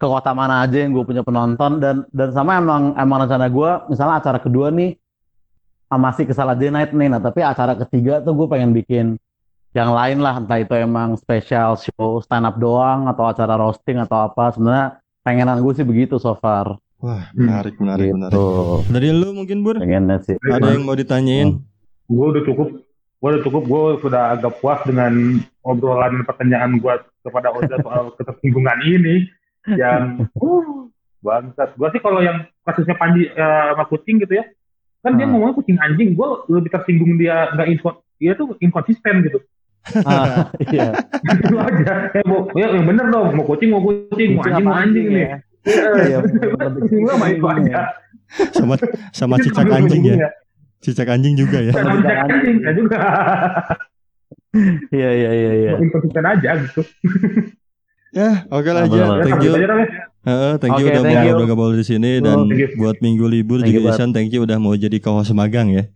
Speaker 2: ke kota mana aja yang gue punya penonton dan dan sama emang emang rencana gue misalnya acara kedua nih masih ke Saturday Night nih, nah tapi acara ketiga tuh gue pengen bikin yang lain lah, entah itu emang special show stand up doang atau acara roasting atau apa. Sebenarnya pengenan gue sih begitu so far.
Speaker 3: Wah, menarik menarik menarik.
Speaker 2: Gitu.
Speaker 3: Dari lu mungkin Bur?
Speaker 2: Pengennya sih.
Speaker 3: Ada yang mau ditanyain?
Speaker 1: gue udah cukup gue udah cukup gue sudah agak puas dengan obrolan pertanyaan gue kepada Oza soal ketersinggungan ini yang uh, bangsat gue sih kalau yang kasusnya Panji eh, sama kucing gitu ya kan dia
Speaker 2: Hmm.
Speaker 1: ngomongnya kucing anjing gue lebih tersinggung dia nggak info dia tuh inkonsisten gitu
Speaker 2: Ah, iya.
Speaker 1: itu aja ya, mau, ya yang bener dong mau kucing mau kucing mau anjing mau anjing nih
Speaker 2: ya? Iya,
Speaker 1: gue main itu aja
Speaker 3: Sama sama cicak anjing ya. Cicak anjing juga ya.
Speaker 1: sama cicak anjing saya juga
Speaker 2: Iya, iya, iya, iya.
Speaker 1: inkonsisten aja gitu
Speaker 3: Ya, oke lah
Speaker 2: Ah,
Speaker 3: aja.
Speaker 2: bener-bener.
Speaker 3: Thank you.
Speaker 1: ya.
Speaker 3: Heeh, thank you
Speaker 2: Oke,
Speaker 3: udah
Speaker 2: thank
Speaker 3: mau ngobrol-ngobrol di sini dan buat minggu libur juga. Isan, thank you udah mau jadi co-host magang ya.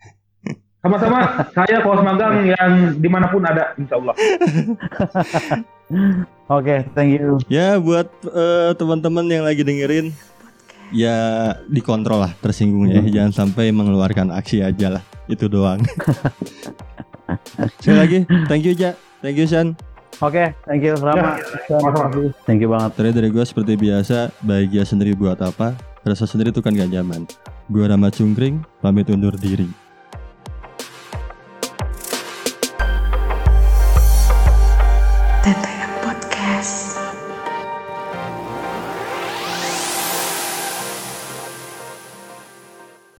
Speaker 1: Sama-sama, saya kawas magang yang di mana pun ada, insya Allah.
Speaker 2: Oke, thank you.
Speaker 3: Ya buat eh, teman-teman yang lagi dengerin ya dikontrol lah tersinggungnya
Speaker 2: Hmm.
Speaker 3: ya. Jangan sampai mengeluarkan aksi aja lah. Itu doang. Sekali lagi, thank you Ja. Thank you San.
Speaker 2: Oke, thank you Rama.
Speaker 1: sama-sama.
Speaker 2: Thank you banget.
Speaker 3: Tadi dari gue seperti biasa, bahagia sendiri buat apa? Rasa sendiri itu kan gak nyaman. Gue Rama Cungkring, pamit undur diri.